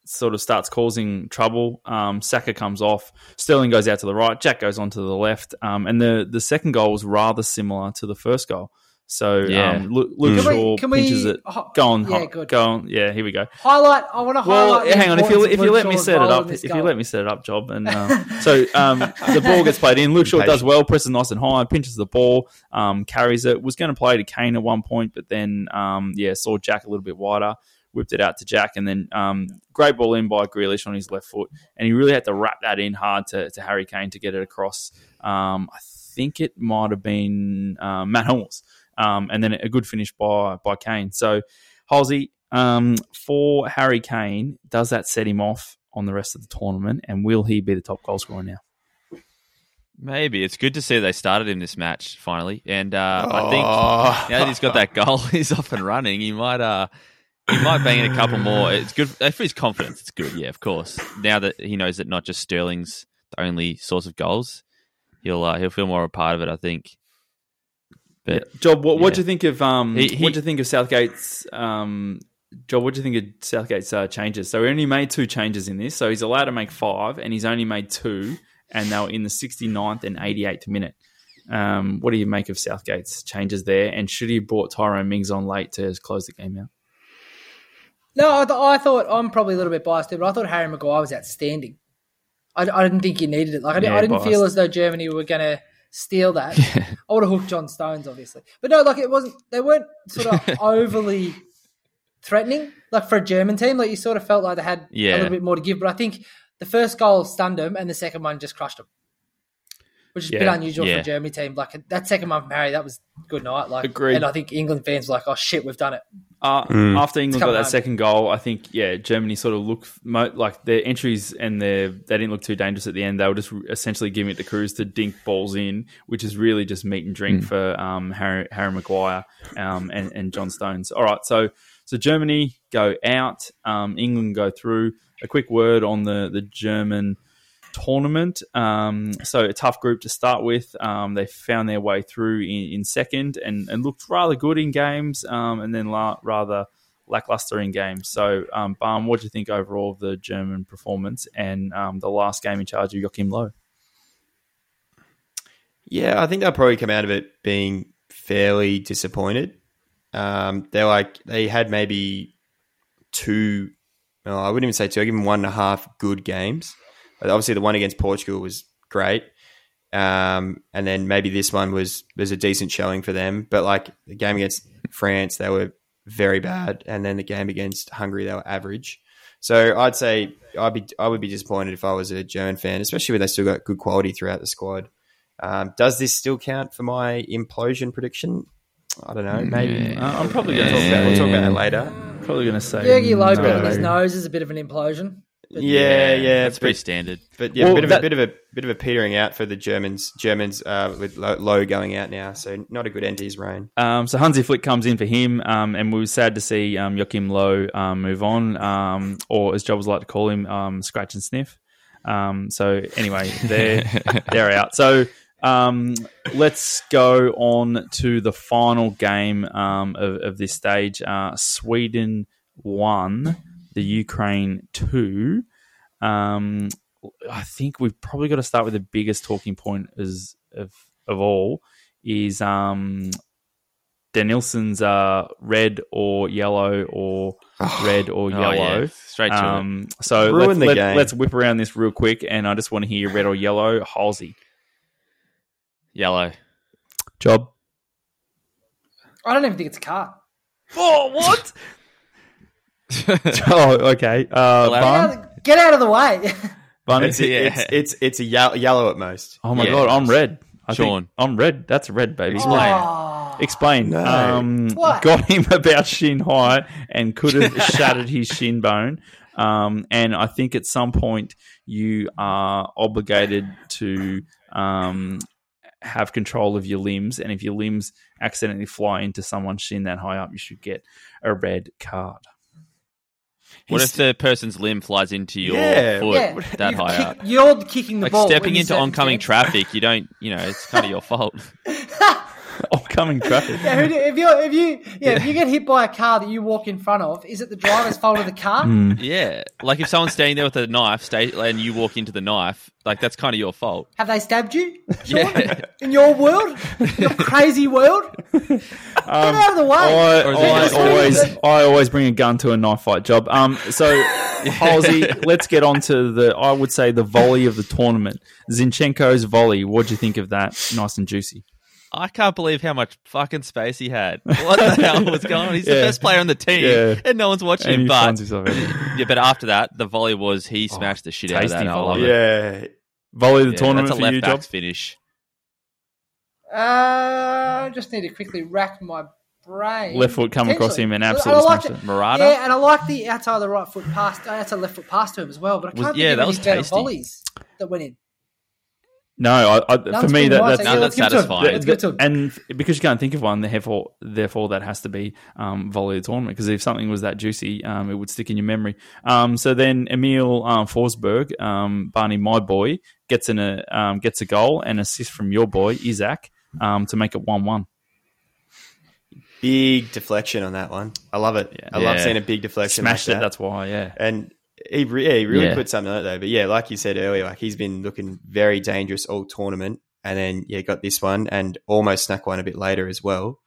S2: sort of starts causing trouble um Saka comes off sterling goes out to the right jack goes on to the left um and the the second goal was rather similar to the first goal so
S4: Yeah.
S2: um luke, luke.
S1: Can
S2: shaw
S1: we, can we
S2: pinches it go on
S1: Yeah, good.
S2: go on yeah here we go
S1: Highlight. I want to
S2: well,
S1: highlight. the
S2: hang on. If you if you let me set it up, if
S1: goal.
S2: you let me set it up, job, and uh, so um, the ball gets played in. Luke Shaw does well, presses nice and high, pinches the ball, um, carries it. Was going to play to Kane at one point, but then um, yeah, saw Jack a little bit wider, whipped it out to Jack, and then um, great ball in by Grealish on his left foot, and he really had to wrap that in hard to, to Harry Kane to get it across. Um, I think it might have been um, Mats Hummels, um, and then a good finish by by Kane. So Halsey, um, for Harry Kane, does that set him off on the rest of the tournament? And will he be the top goal scorer now?
S4: Maybe it's good to see they started him this match finally, and uh, I
S3: Oh.
S4: think now that he's got that goal, he's off and running. He might uh he might bang in a couple more. It's good for his confidence. It's good, yeah, of course. Now that he knows that not just Sterling's the only source of goals, he'll uh, he'll feel more a part of it. I think. But
S2: Job, what what do you think of um?
S4: He- he-
S2: what do you think of Southgate's um? Job, what do you think of Southgate's uh, changes? So he only made two changes in this, so he's allowed to make five, and he's only made two, and they were in the 69th and 88th minute. Um, what do you make of Southgate's changes there? And should he have brought Tyrone Mings on late to close the game out?
S1: No, I, th- I thought I'm probably a little bit biased, here, but I thought Harry Maguire was outstanding. I, I didn't think you needed it. Like I,
S2: Yeah,
S1: I didn't
S2: biased.
S1: feel as though Germany were going to steal that. I would have hooked John Stones, obviously, but no, like it wasn't. They weren't sort of overly threatening, like for a German team. Like you sort of felt like they had a little bit more to give. But I think the first goal stunned them, and the second one just crushed them, which is a bit
S2: Yeah,
S1: unusual
S4: yeah.
S1: for a Germany team. Like that second one from Harry, that was good night. Like,
S2: Agreed.
S1: and I think England fans were like, "Oh shit, we've done it."
S2: Uh,
S3: Mm.
S2: After England got
S1: coming
S2: that
S1: home.
S2: second goal, I think yeah, Germany sort of looked mo- like their entries and their they didn't look too dangerous at the end. They were just essentially giving it to Kroos to dink balls in, which is really just meat and drink for um, Harry, Harry Maguire um, and, and John Stones. All right, so so Germany go out, um, England go through. A quick word on the the German tournament. Um, so a tough group to start with. Um, they found their way through in, in second and, and looked rather good in games, um, and then la- rather lackluster in games. So, um, Barm, what do you think overall of the German performance and um, the last game in charge of Joachim Low?
S3: Yeah, I think they'll probably come out of it being fairly disappointed. Um, they're like they had maybe two. No, I wouldn't even say two. I give them one and a half good games. But obviously, the one against Portugal was great, um, and then maybe this one was was a decent showing for them. But like the game against France, they were very bad, and then the game against Hungary, they were average. So I'd say I'd be I would be disappointed if I was a German fan, especially when they still got good quality throughout the squad. Um, does this still count for my implosion prediction? I don't know. Maybe
S2: Uh, I'm probably
S3: we'll,
S2: going
S3: talk
S2: to
S3: about, we'll talk about that later.
S2: probably going to say
S1: Jurgi Low
S2: no.
S1: his nose is a bit of an implosion.
S3: Yeah, yeah,
S4: That's
S3: but,
S4: pretty standard.
S3: but yeah,
S2: Well,
S3: a bit of
S2: that-
S3: a bit of a bit of a petering out for the Germans. Germans uh, with Low Low going out now, so not a good end to his reign.
S2: Um, so Hansi Flick comes in for him, um, and we were sad to see um, Joachim Low um, move on, um, or as Jobbers like to call him, um, scratch and sniff. Um, so anyway, they're they're out. So um, let's go on to the final game um, of, of this stage. Uh, Sweden won, the Ukraine two. Um, I think we've probably got to start with the biggest talking point as of of all is um, Danielson's uh, red or yellow or red or
S4: Oh,
S2: yellow.
S4: yeah. Straight to it.
S2: Um, so
S3: Ruin
S2: let's,
S3: the
S2: let,
S3: game.
S2: let's whip around this real quick, and I just want to hear red or yellow. Halsey,
S4: Yellow.
S2: job.
S1: I don't even think it's a car.
S2: Oh, what? oh, okay. Uh,
S1: Get out, of, get out of the way.
S2: Barney?
S3: It's,
S4: Yeah.
S3: it's it's it's a yellow, yellow at most.
S2: Oh my
S4: Yeah.
S2: god, I'm red. I
S4: Sean.
S2: think I'm red. That's red, baby.
S4: Explain.
S1: Oh.
S2: Explain.
S3: No.
S2: Um, got him about shin high and could have shattered his shin bone. Um, and I think at some point you are obligated to um, have control of your limbs. And if your limbs accidentally fly into someone's shin that high up, you should get a red card.
S4: What
S3: He's-
S4: if the person's limb flies into your
S3: Yeah.
S4: foot
S1: yeah,
S4: that
S1: you've
S4: high
S1: kick-
S4: up?
S1: You're kicking the
S4: Like
S1: ball.
S4: stepping into oncoming traffic, you don't, you know, it's kind of your fault.
S2: Oncoming traffic.
S1: Yeah, who do- if you if you yeah, if you get hit by a car that you walk in front of, is it the driver's fault of the car?
S2: Hmm.
S4: Yeah, like if someone's standing there with a knife, stay, and you walk into the knife, like that's kind of your fault.
S1: Have they stabbed you? Sean?
S4: Yeah.
S1: In your world, your crazy world, get out of the way.
S2: I,
S4: Or is
S2: I
S4: just-
S2: always I always bring a gun to a knife fight job. Um, so Halsey, let's get on to the I would say the volley of the tournament. Zinchenko's volley. What do you think of that? Nice and juicy.
S4: I can't believe how much fucking space he had. What the hell was going on? He's the best player on the team,
S2: Yeah.
S4: and no one's watching
S2: And
S4: him. But
S2: finds himself out.
S4: yeah, but after that, the volley was he smashed the shit out of
S2: tasty
S4: that. I
S2: volley.
S4: love it.
S3: Yeah,
S2: Volley of the
S4: Yeah,
S2: tournament
S4: that's a
S2: for
S4: left
S2: you,
S4: back's
S2: job.
S4: finish.
S1: Uh, I just need to quickly rack my brain.
S2: Left foot come across him and
S1: I- I
S2: absolutely
S1: like
S2: smashed it.
S4: Murata?
S1: Yeah, and I like the outside of the right foot pass, uh, outside left foot pass to him as well. But I can't
S4: yeah,
S1: think
S4: that
S1: of
S4: was
S1: any better
S4: tasty.
S1: volleys that went in.
S2: No, I, I, for me that
S1: wide,
S2: that's
S1: so yeah, let's give it to him.
S4: satisfying.
S1: Let's to
S2: and because you can't think of one, therefore, therefore that has to be um, volley of tournament. Because if something was that juicy, um, it would stick in your memory. Um, so then Emil um, Forsberg, um, Barney, my boy, gets in a um, gets a goal and assist from your boy Isak um, to make it one one.
S3: big deflection on that one. I love it. I love
S4: Yeah.
S3: seeing a big deflection.
S2: Smashed
S3: like
S2: it.
S3: that.
S2: That's why. Yeah.
S3: And he, yeah, he really
S4: Yeah.
S3: put something on it though. But yeah, like you said earlier, like he's been looking very dangerous all tournament, and then yeah, got this one and almost snuck one a bit later as well.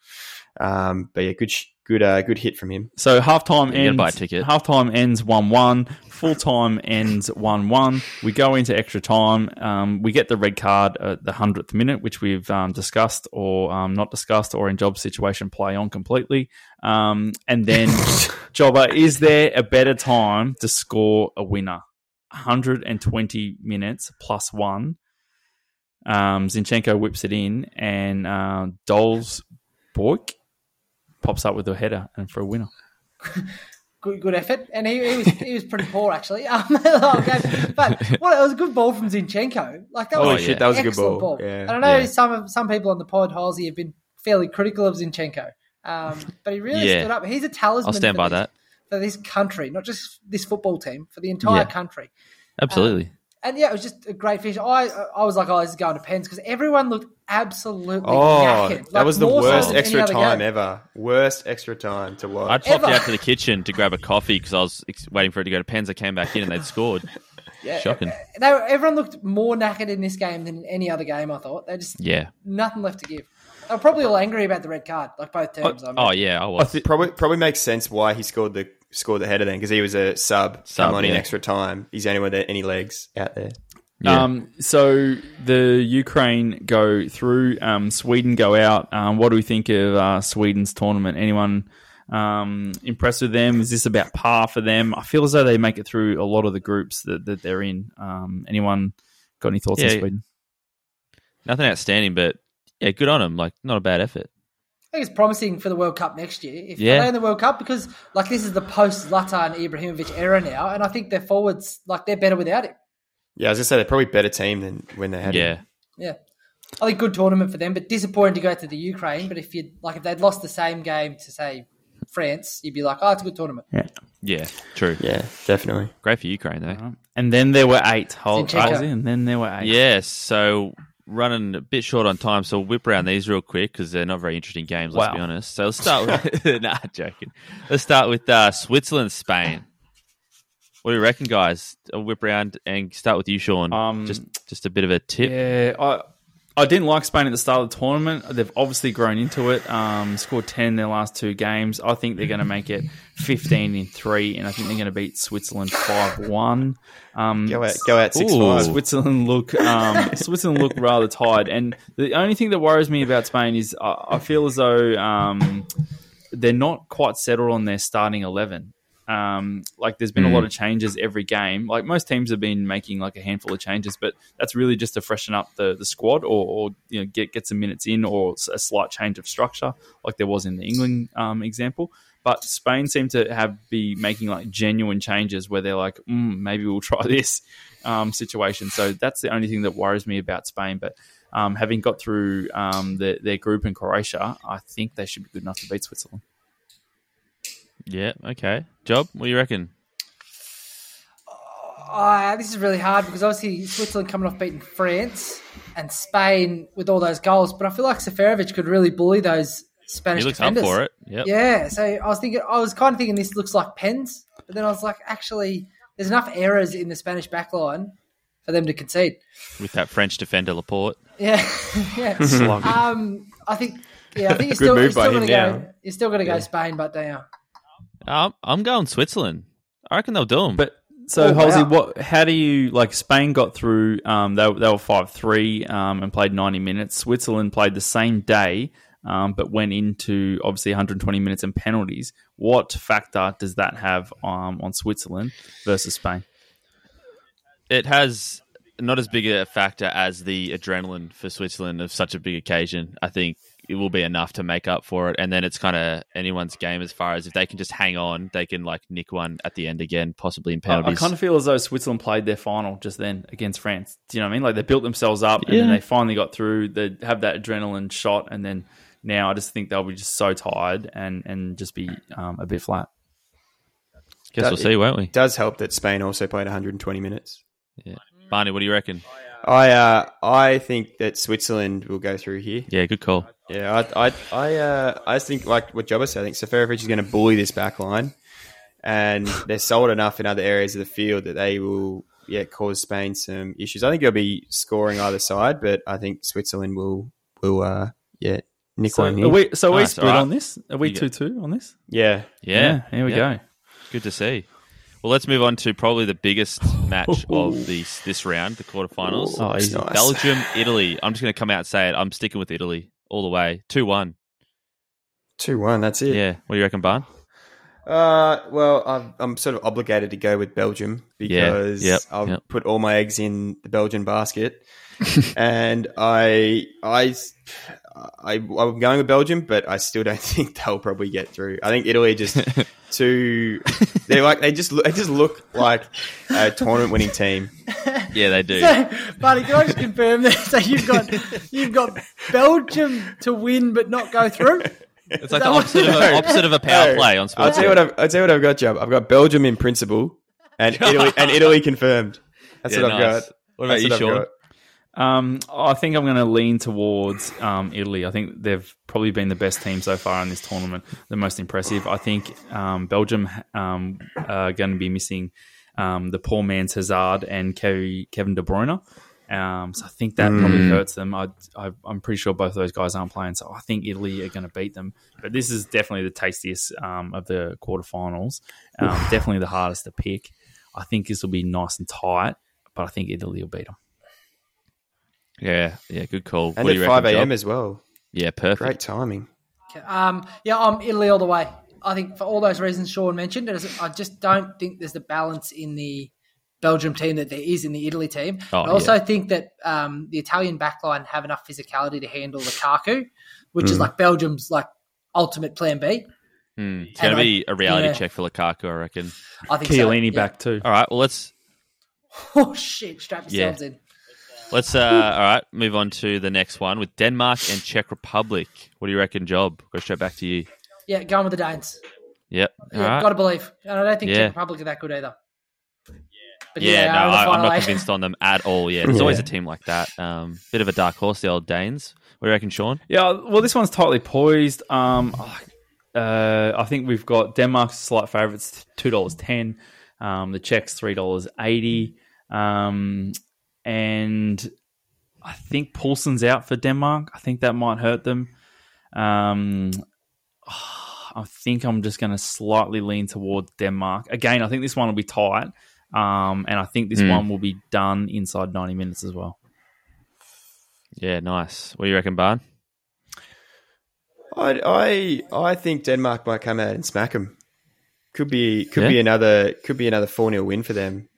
S3: Um, but yeah, good, sh- good, uh, good hit from him.
S2: So halftime
S4: You gotta
S2: ends.
S4: buy a ticket.
S2: Halftime ends one one. Full time ends one one. We go into extra time. Um, we get the red card at the hundredth minute, which we've um, discussed or um, not discussed, or in job situation play on completely. Um, and then, Jobber, is there a better time to score a winner? 120 minutes plus one. Um, Zinchenko whips it in, and uh, Doles Bork pops up with a header and for a winner.
S1: good, good effort, and he, he was he was pretty poor actually. Um, okay, but what it was a good ball from Zinchenko. Like that
S3: Holy
S1: was
S3: shit, that was a good
S1: excellent
S3: ball. Yeah.
S1: And I know
S4: Yeah.
S1: some of some people on the pod, Halsey, have been fairly critical of Zinchenko, um, but he really
S4: Yeah.
S1: stood up. He's a talisman.
S4: I'll stand by
S1: this,
S4: that.
S1: for this country, not just this football team, for the entire
S4: Yeah.
S1: country.
S4: Absolutely.
S1: And yeah, it was just a great finish. I I was like, oh, this is going to pens because everyone looked absolutely
S3: Oh,
S1: knackered.
S3: that was the
S1: more so
S3: worst extra time
S1: game.
S3: ever. Worst extra time to watch.
S4: I'd popped
S1: Ever.
S4: out to the kitchen to grab a coffee because I was ex- waiting for it to go to pens. I came back in and they'd scored.
S1: Yeah,
S4: Shocking.
S1: They were, everyone looked more knackered in this game than in any other game. I thought they just
S4: Yeah.
S1: nothing left to give. They were probably all angry about the red card, like both oh, teams. I mean.
S4: Oh yeah, I was.
S3: probably probably makes sense why he scored the scored the header then because he was a sub,
S4: Sub,
S3: come on in extra time. He's the only one with any legs out there.
S4: Yeah.
S2: Um, so the Ukraine go through, um, Sweden go out. Um, what do we think of uh, Sweden's tournament? Anyone um, impressed with them? Is this about par for them? I feel as though they make it through a lot of the groups that, that they're in. Um, anyone got any thoughts on Sweden?
S4: Nothing outstanding, but yeah, good on them. Like not a bad effort.
S1: I think it's promising for the World Cup next year. If
S4: Yeah.
S1: they in the World Cup, because like this is the post Zlatan Ibrahimovic era now, and I think their forwards like they're better without him.
S3: Yeah, as I was gonna say they're probably a better team than when they had
S4: Yeah.
S3: him.
S1: Yeah, I think good tournament for them, but disappointing to go to the Ukraine. But if you like, if they'd lost the same game to say France, you'd be like, oh, it's a good tournament.
S4: Yeah, yeah, true.
S3: Yeah, definitely.
S4: Great for Ukraine, though.
S2: And then there were eight. Hold,
S1: Zinchenko.
S2: Halsey, and then there were eight.
S4: Yes, so running a bit short on time, so we'll whip around these real quick because they're not very interesting games. Let's
S2: Wow.
S4: be honest. So let's start with nah, joking. Let's start with uh, Switzerland, Spain. What do you reckon, guys? I'll whip around and start with you, Sean.
S2: Um,
S4: just just a bit of a tip.
S2: Yeah, I I didn't like Spain at the start of the tournament. They've obviously grown into it. Um, scored ten in their last two games. I think they're going to make it fifteen in three, and I think they're going to beat Switzerland five one. Um,
S3: Go out, go out six
S4: Ooh.
S3: five.
S2: Switzerland look um, Switzerland look rather tired, and the only thing that worries me about Spain is I, I feel as though um, they're not quite settled on their starting eleven. Um, like there's been a lot of changes every game. Like most teams have been making like a handful of changes, but that's really just to freshen up the, the squad or, or you know get get some minutes in or a slight change of structure, like there was in the England um, example. But Spain seem to have be making like genuine changes where they're like, mm, maybe we'll try this um, situation. So that's the only thing that worries me about Spain. But um, having got through um, the, their group in Croatia, I think they should be good enough to beat Switzerland.
S4: Yeah, okay. Job, what do you reckon?
S1: Uh, this is really hard because obviously Switzerland coming off beating France and Spain with all those goals, but I feel like Seferovic could really bully those Spanish
S4: He looks
S1: defenders.
S4: up for it. Yep.
S1: Yeah, so I was thinking, I was kind of thinking this looks like pens, but then I was like, actually, there's enough errors in the Spanish backline for them to concede.
S4: With that French defender Laporte.
S1: Yeah, yeah. um, I think, yeah, I think you're
S3: Good
S1: still, you're
S3: move by
S1: still
S3: him
S1: going to
S3: now.
S1: go. You're still going to go Spain, but they are.
S4: I'm going Switzerland. I reckon they'll do them.
S2: But so,
S1: Oh,
S2: Halsey,
S1: wow.
S2: what? How do you like? Spain got through. Um, they they were five three um, and played ninety minutes. Switzerland played the same day, um, but went into obviously 120 minutes and penalties. What factor does that have um, on Switzerland versus Spain?
S4: it has not as big a factor as the adrenaline for Switzerland of such a big occasion. I think it will be enough to make up for it, and then it's kind of anyone's game as far as if they can just hang on, they can like nick one at the end again, possibly in
S2: I, I kind of feel as though Switzerland played their final just then against France. Do you know what I mean? Like they built themselves up and then they finally got through. They have that adrenaline shot, and then now I just think they'll be just so tired and and just be um, a bit flat.
S4: Guess we'll see, won't we?
S3: It does help that Spain also played 120 minutes.
S4: Barney, what do you reckon?
S3: I uh, I think that Switzerland will go through here.
S4: Yeah, good call.
S3: Yeah, I I I, uh, I think like what Jobber said. I think Seferovic is going to bully this back line, and they're solid enough in other areas of the field that they will yeah cause Spain some issues. I think they'll be scoring either side, but I think Switzerland will will uh, yeah nick
S2: So
S3: one
S2: are
S3: here.
S2: we, so are we
S4: Nice,
S2: split
S4: alright.
S2: on this? Are we two two on this?
S3: yeah,
S4: Yeah,
S2: here we
S4: Yeah.
S2: go.
S4: Good to see. Well, let's move on to probably the biggest match of this this round, the quarterfinals.
S2: Oh,
S3: it's nice.
S4: Belgium, Italy. I'm just going to come out and say it. I'm sticking with Italy all the way. Two one.
S3: two one. That's it.
S4: Yeah. What do you reckon, Barn?
S3: Uh, well, I'm, I'm sort of obligated to go with Belgium
S4: Yeah,
S3: because
S4: yep,
S3: I'll
S4: yep.
S3: put all my eggs in the Belgian basket, and I, I, I, I'm going with Belgium, but I still don't think they'll probably get through. I think Italy just too. They like they just look, they just look like a tournament winning team.
S4: Yeah, they do.
S1: So, buddy, can I just confirm that? So you've got you've got Belgium to win but not go through.
S4: It's like the opposite of, a, opposite of a power
S3: No.
S4: play on
S3: I'll
S4: sports.
S3: tell you what I've, I'll tell you what I've got, Job. I've got Belgium in principle, and Italy and Italy confirmed. That's
S4: Yeah,
S3: what I've
S4: nice.
S3: got.
S4: What about
S3: That's
S4: you,
S3: what I've
S4: Sean?
S2: Um, I think I'm going to lean towards um, Italy. I think they've probably been the best team so far in this tournament, the most impressive. I think um, Belgium um, are going to be missing um, the poor man's Hazard and Ke- Kevin De Bruyne. Um, so I think that probably hurts them. I, I, I'm pretty sure both of those guys aren't playing, so I think Italy are going to beat them. But this is definitely the tastiest um, of the quarterfinals. Um, definitely the hardest to pick. I think this will be nice and tight, but I think Italy will beat them.
S4: Yeah, yeah, good call.
S3: And
S4: what
S3: at five a.m. As well.
S4: Yeah, perfect.
S3: Great timing.
S1: Um, yeah, I'm Italy all the way. I think for all those reasons Sean mentioned, I just don't think there's the balance in the Belgium team that there is in the Italy team.
S4: Oh,
S1: I also think that um, the Italian backline have enough physicality to handle Lukaku, which is like Belgium's like ultimate plan B.
S4: Hmm. It's going to be a reality
S1: yeah.
S4: check for Lukaku, I reckon.
S1: I think so,
S2: Chiellini
S1: yeah.
S2: back too.
S4: All right, well let's
S1: Oh shit! Strap yourselves in.
S4: Let's uh, all right move on to the next one with Denmark and Czech Republic. What do you reckon, Job? Go straight back to you.
S1: Yeah, going with the Danes.
S4: Yep. All
S1: Yeah,
S4: right.
S1: got to believe. And I don't think
S4: Yeah.
S1: Czech Republic are that good either. But
S4: Yeah,
S1: they
S4: no,
S1: are in the
S4: I, I'm not
S1: eight.
S4: convinced on them at all. Yeah, there's always a team like that. Um, bit of a dark horse, the old Danes. What do you reckon, Sean?
S2: Yeah, well, this one's tightly poised. Um, uh, I think we've got Denmark's slight favourites, two dollars ten. Um, the Czechs three dollars eighty. Um, and I think Poulsen's out for Denmark. I think that might hurt them. Um, I think I'm just going to slightly lean towards Denmark. Again, I think this one will be tight. Um, and I think this
S4: Hmm.
S2: one will be done inside 90 minutes as well.
S4: Yeah, nice. What do you reckon, Barn?
S3: I, I I think Denmark might come out and smack them. Could be could
S4: Yeah.
S3: be another could be another four 0 win for them.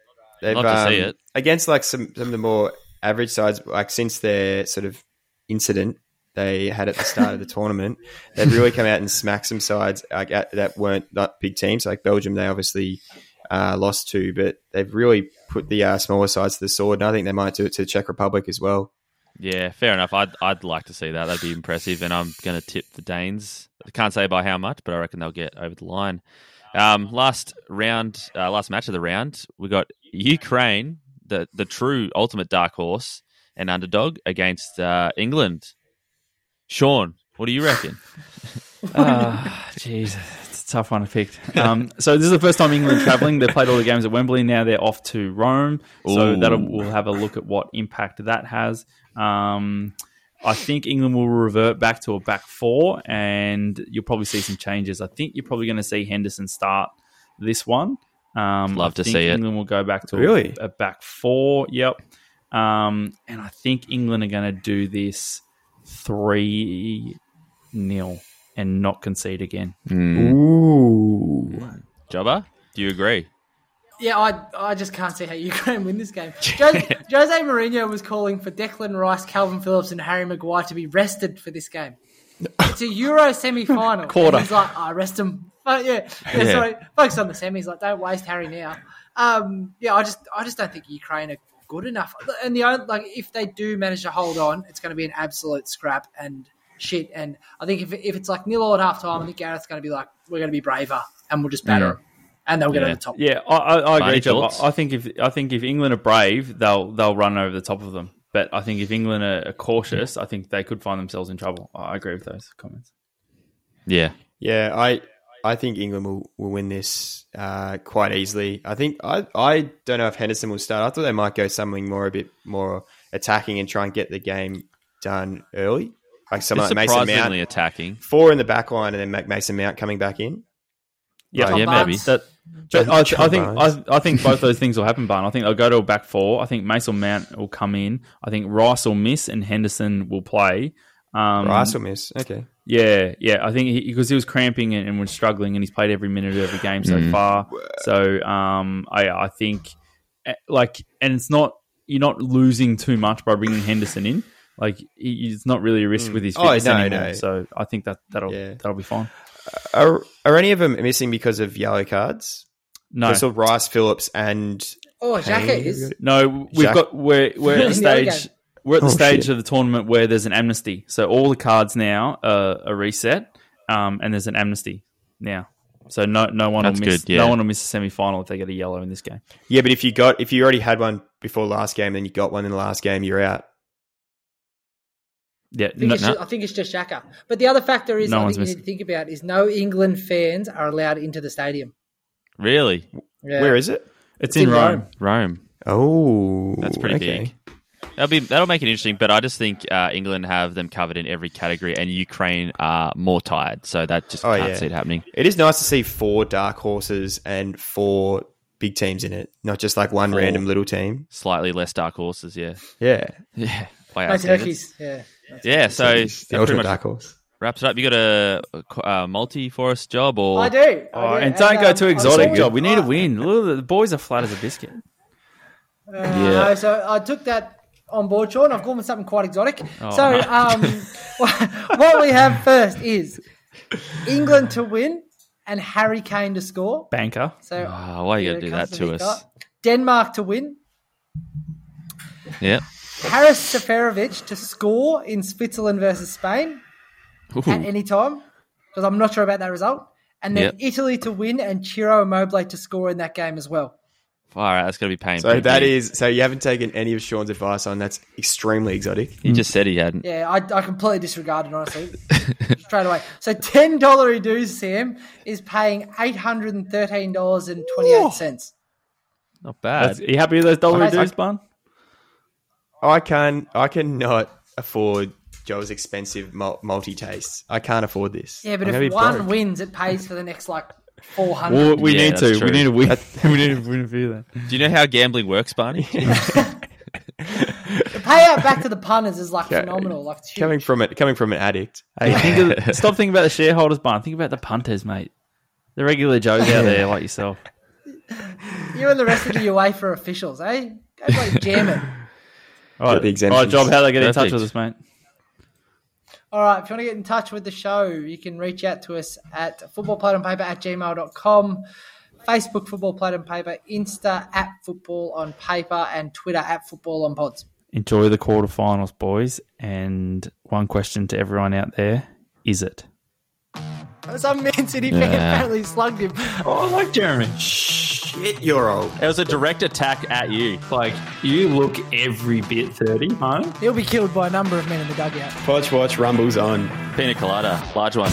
S3: They've
S4: Love to see
S3: um,
S4: it.
S3: against like some some of the more average sides. Like since their sort of incident they had at the start of the tournament, they've really come out and smacked some sides like, at, that weren't not big teams. Like Belgium, they obviously uh, lost to, but they've really put the uh, smaller sides to the sword. And I think they might do it to the Czech Republic as well.
S4: Yeah, fair enough. I'd I'd like to see that. That'd be impressive. And I'm going to tip the Danes. I can't say by how much, but I reckon they'll get over the line. Um, last round, uh, last match of the round, we got Ukraine, the the true ultimate dark horse and underdog against uh, England. Sean, what do you reckon?
S2: Ah, jeez, it's a tough one to pick. Um, so this is the first time England travelling. They played all the games at Wembley. Now they're off to Rome. So
S4: Ooh.
S2: that'll we'll have a look at what impact that has. Um, I think England will revert back to a back four, and you'll probably see some changes. I think you're probably going to see Henderson start this one. Um,
S4: Love
S2: I
S4: to
S2: think
S4: see it.
S2: England will go back to
S3: Really?
S2: a, a back four. Yep. Um, and I think England are going to do this three nil and not concede again.
S3: Ooh.
S4: Jobber, do you agree?
S1: Yeah, I I just can't see how Ukraine win this game. Jose, Jose Mourinho was calling for Declan Rice, Kalvin Phillips, and Harry Maguire to be rested for this game. It's a Euro semi-final.
S2: Quarter.
S1: He's like, I rest him. But yeah, yeah,
S4: Yeah.
S1: sorry, focus on the semis. Like, don't waste Harry now. Um, yeah, I just I just don't think Ukraine are good enough. And the only, like, if they do manage to hold on, it's going to be an absolute scrap and shit. And I think if if it's like nil all at half time, I think Gareth's going to be like, we're going to be braver and we'll just batter
S4: Mm.
S1: them, and they'll get
S4: Yeah.
S1: over the top.
S2: Yeah, I, I, I agree. Job. I I think if I think if England are brave, they'll they'll run over the top of them. But I think if England are, are cautious, I think they could find themselves in trouble. I agree with those comments.
S4: Yeah.
S3: Yeah, I I think England will, will win this uh, quite easily. I think I I don't know if Henderson will start. I thought they might go something more a bit more attacking and try and get the game done early, like someone
S4: It's
S3: like Mason Mount,
S4: attacking.
S3: four in the back line, and then Mason Mount coming back in.
S2: Yeah,
S1: John
S4: yeah, maybe.
S2: That,
S3: John-
S2: but I,
S3: John
S2: I think
S3: Barnes.
S2: I, I think both those things will happen, Barn. I think they'll go to a back four. I think Mason Mount will come in. I think Rice will miss and Henderson will play. Um,
S3: Rice will miss. Okay,
S2: Yeah, yeah. I think because he was cramping and, and was struggling, and he's played every minute of every game so
S4: Mm.
S2: far. So um, I, I think eh, like, and it's not you're not losing too much by bringing Henderson in. Like he, it's not really a risk with his
S3: Oh,
S2: fitness
S3: no,
S2: anymore.
S3: no.
S2: So I think that that'll
S3: Yeah.
S2: that'll be fine.
S3: are are any of them missing because of yellow cards?
S2: No,
S3: So Rice, Phillips, and
S1: Oh, Xhaka
S3: Hey,
S1: is.
S2: no. We've
S3: Shaq-
S2: got we're we're at the
S1: In the other
S2: stage.
S1: Game.
S2: We're at the
S3: Oh,
S2: stage
S3: shit.
S2: of the tournament where there's an amnesty. So all the cards now are, are reset, um, and there's an amnesty now. So no no one
S4: That's
S2: will miss
S4: good, yeah.
S2: no one will miss a semi final if they get a yellow in this game.
S3: yeah, but if you got if you already had one before last game, then you got one in the last game, you're out.
S2: Yeah,
S1: I think,
S2: no,
S1: it's just, I think it's just Xhaka. But the other factor is
S2: No
S1: I
S2: one's
S1: think you need to think about is no England fans are allowed into the stadium.
S4: Really?
S1: Yeah.
S3: Where is it?
S2: it's,
S1: It's
S2: in
S1: in
S2: Rome.
S1: Rome.
S4: Rome.
S3: Oh,
S4: That's pretty
S3: okay.
S4: big. That'll be that'll make it interesting, but I just think uh, England have them covered in every category, and Ukraine are more tired, so that just
S3: Oh,
S4: can't
S3: yeah.
S4: see it happening.
S3: It is nice to see four dark horses and four big teams in it, not just like one
S4: Four.
S3: random little team.
S4: Slightly less dark horses, yeah,
S3: Yeah,
S4: yeah. By our
S1: turkeys. Yeah.
S4: Yeah, so
S3: the
S4: that pretty
S3: ultimate
S4: much
S3: dark horse.
S4: wraps it up. You got a, a multi for us job, or
S1: I do. I
S2: Oh,
S1: do.
S2: and don't go
S1: um,
S2: too exotic, job. We need a win. Look, the boys are flat as a biscuit.
S1: Uh,
S4: Yeah.
S1: So I took that on board, Sean. I've gone with something quite exotic.
S2: Oh,
S1: so
S2: no.
S1: um, what we have first is England to win and Harry Kane to score.
S2: Banker.
S1: So
S4: Oh, why you
S1: here
S4: got to do that to us?
S1: guy. Denmark to win.
S4: Yeah.
S1: Haris Seferovic to score in Switzerland versus Spain
S4: Ooh.
S1: at any time because I'm not sure about that result. And then
S4: Yep.
S1: Italy to win and Ciro Immobile to score in that game as well.
S4: All right, that's going to be painful.
S3: So that is so you haven't taken any of Sean's advice on. That's extremely exotic.
S4: He just said he hadn't.
S1: Yeah, I, I completely disregarded honestly straight away. So ten dollar dues, Sam is paying eight hundred and thirteen dollars and twenty eight cents.
S4: Not bad.
S2: That's, are you happy with those dollar
S1: Okay.
S2: dues, Bun?
S3: I can I cannot afford Joe's expensive multi tastes. I can't afford this.
S1: Yeah, but
S3: I'm
S1: if one
S3: broke.
S1: wins, it pays for the next like four
S2: Well, we
S4: Yeah,
S2: need
S4: that's
S2: to.
S4: true.
S2: We need to win. we need to win a few then.
S4: Do you know how gambling works, Barney?
S1: The payout back to the punters is like
S3: Okay.
S1: phenomenal. Like it's huge.
S3: coming from it coming from an addict.
S2: Hey, think of, stop thinking about the shareholders, Bun. Think about the punters, mate. The regular Joes out there like yourself.
S1: You and the rest of the UEFA officials, eh? Go like jam it.
S2: All right,
S3: the exemptions.
S2: all right, Job. How do they get in touch with us, mate?
S1: All right, if you want to get in touch with the show, you can reach out to us at footballplate at gmail.com, Facebook Football Plate and Paper, Insta at Football on Paper, and Twitter at Football on Pods.
S2: Enjoy the quarterfinals, boys. And one question to everyone out there: Is it?
S1: Some Man City fan
S4: Yeah.
S1: apparently slugged him.
S2: Oh, I like Jeremy.
S3: Shit, you're old.
S2: It was a direct attack at you. Like you look every bit thirty, huh?
S1: He'll be killed by a number of men in the dugout.
S3: Watch, watch, rumbles on.
S4: Pina colada, large one.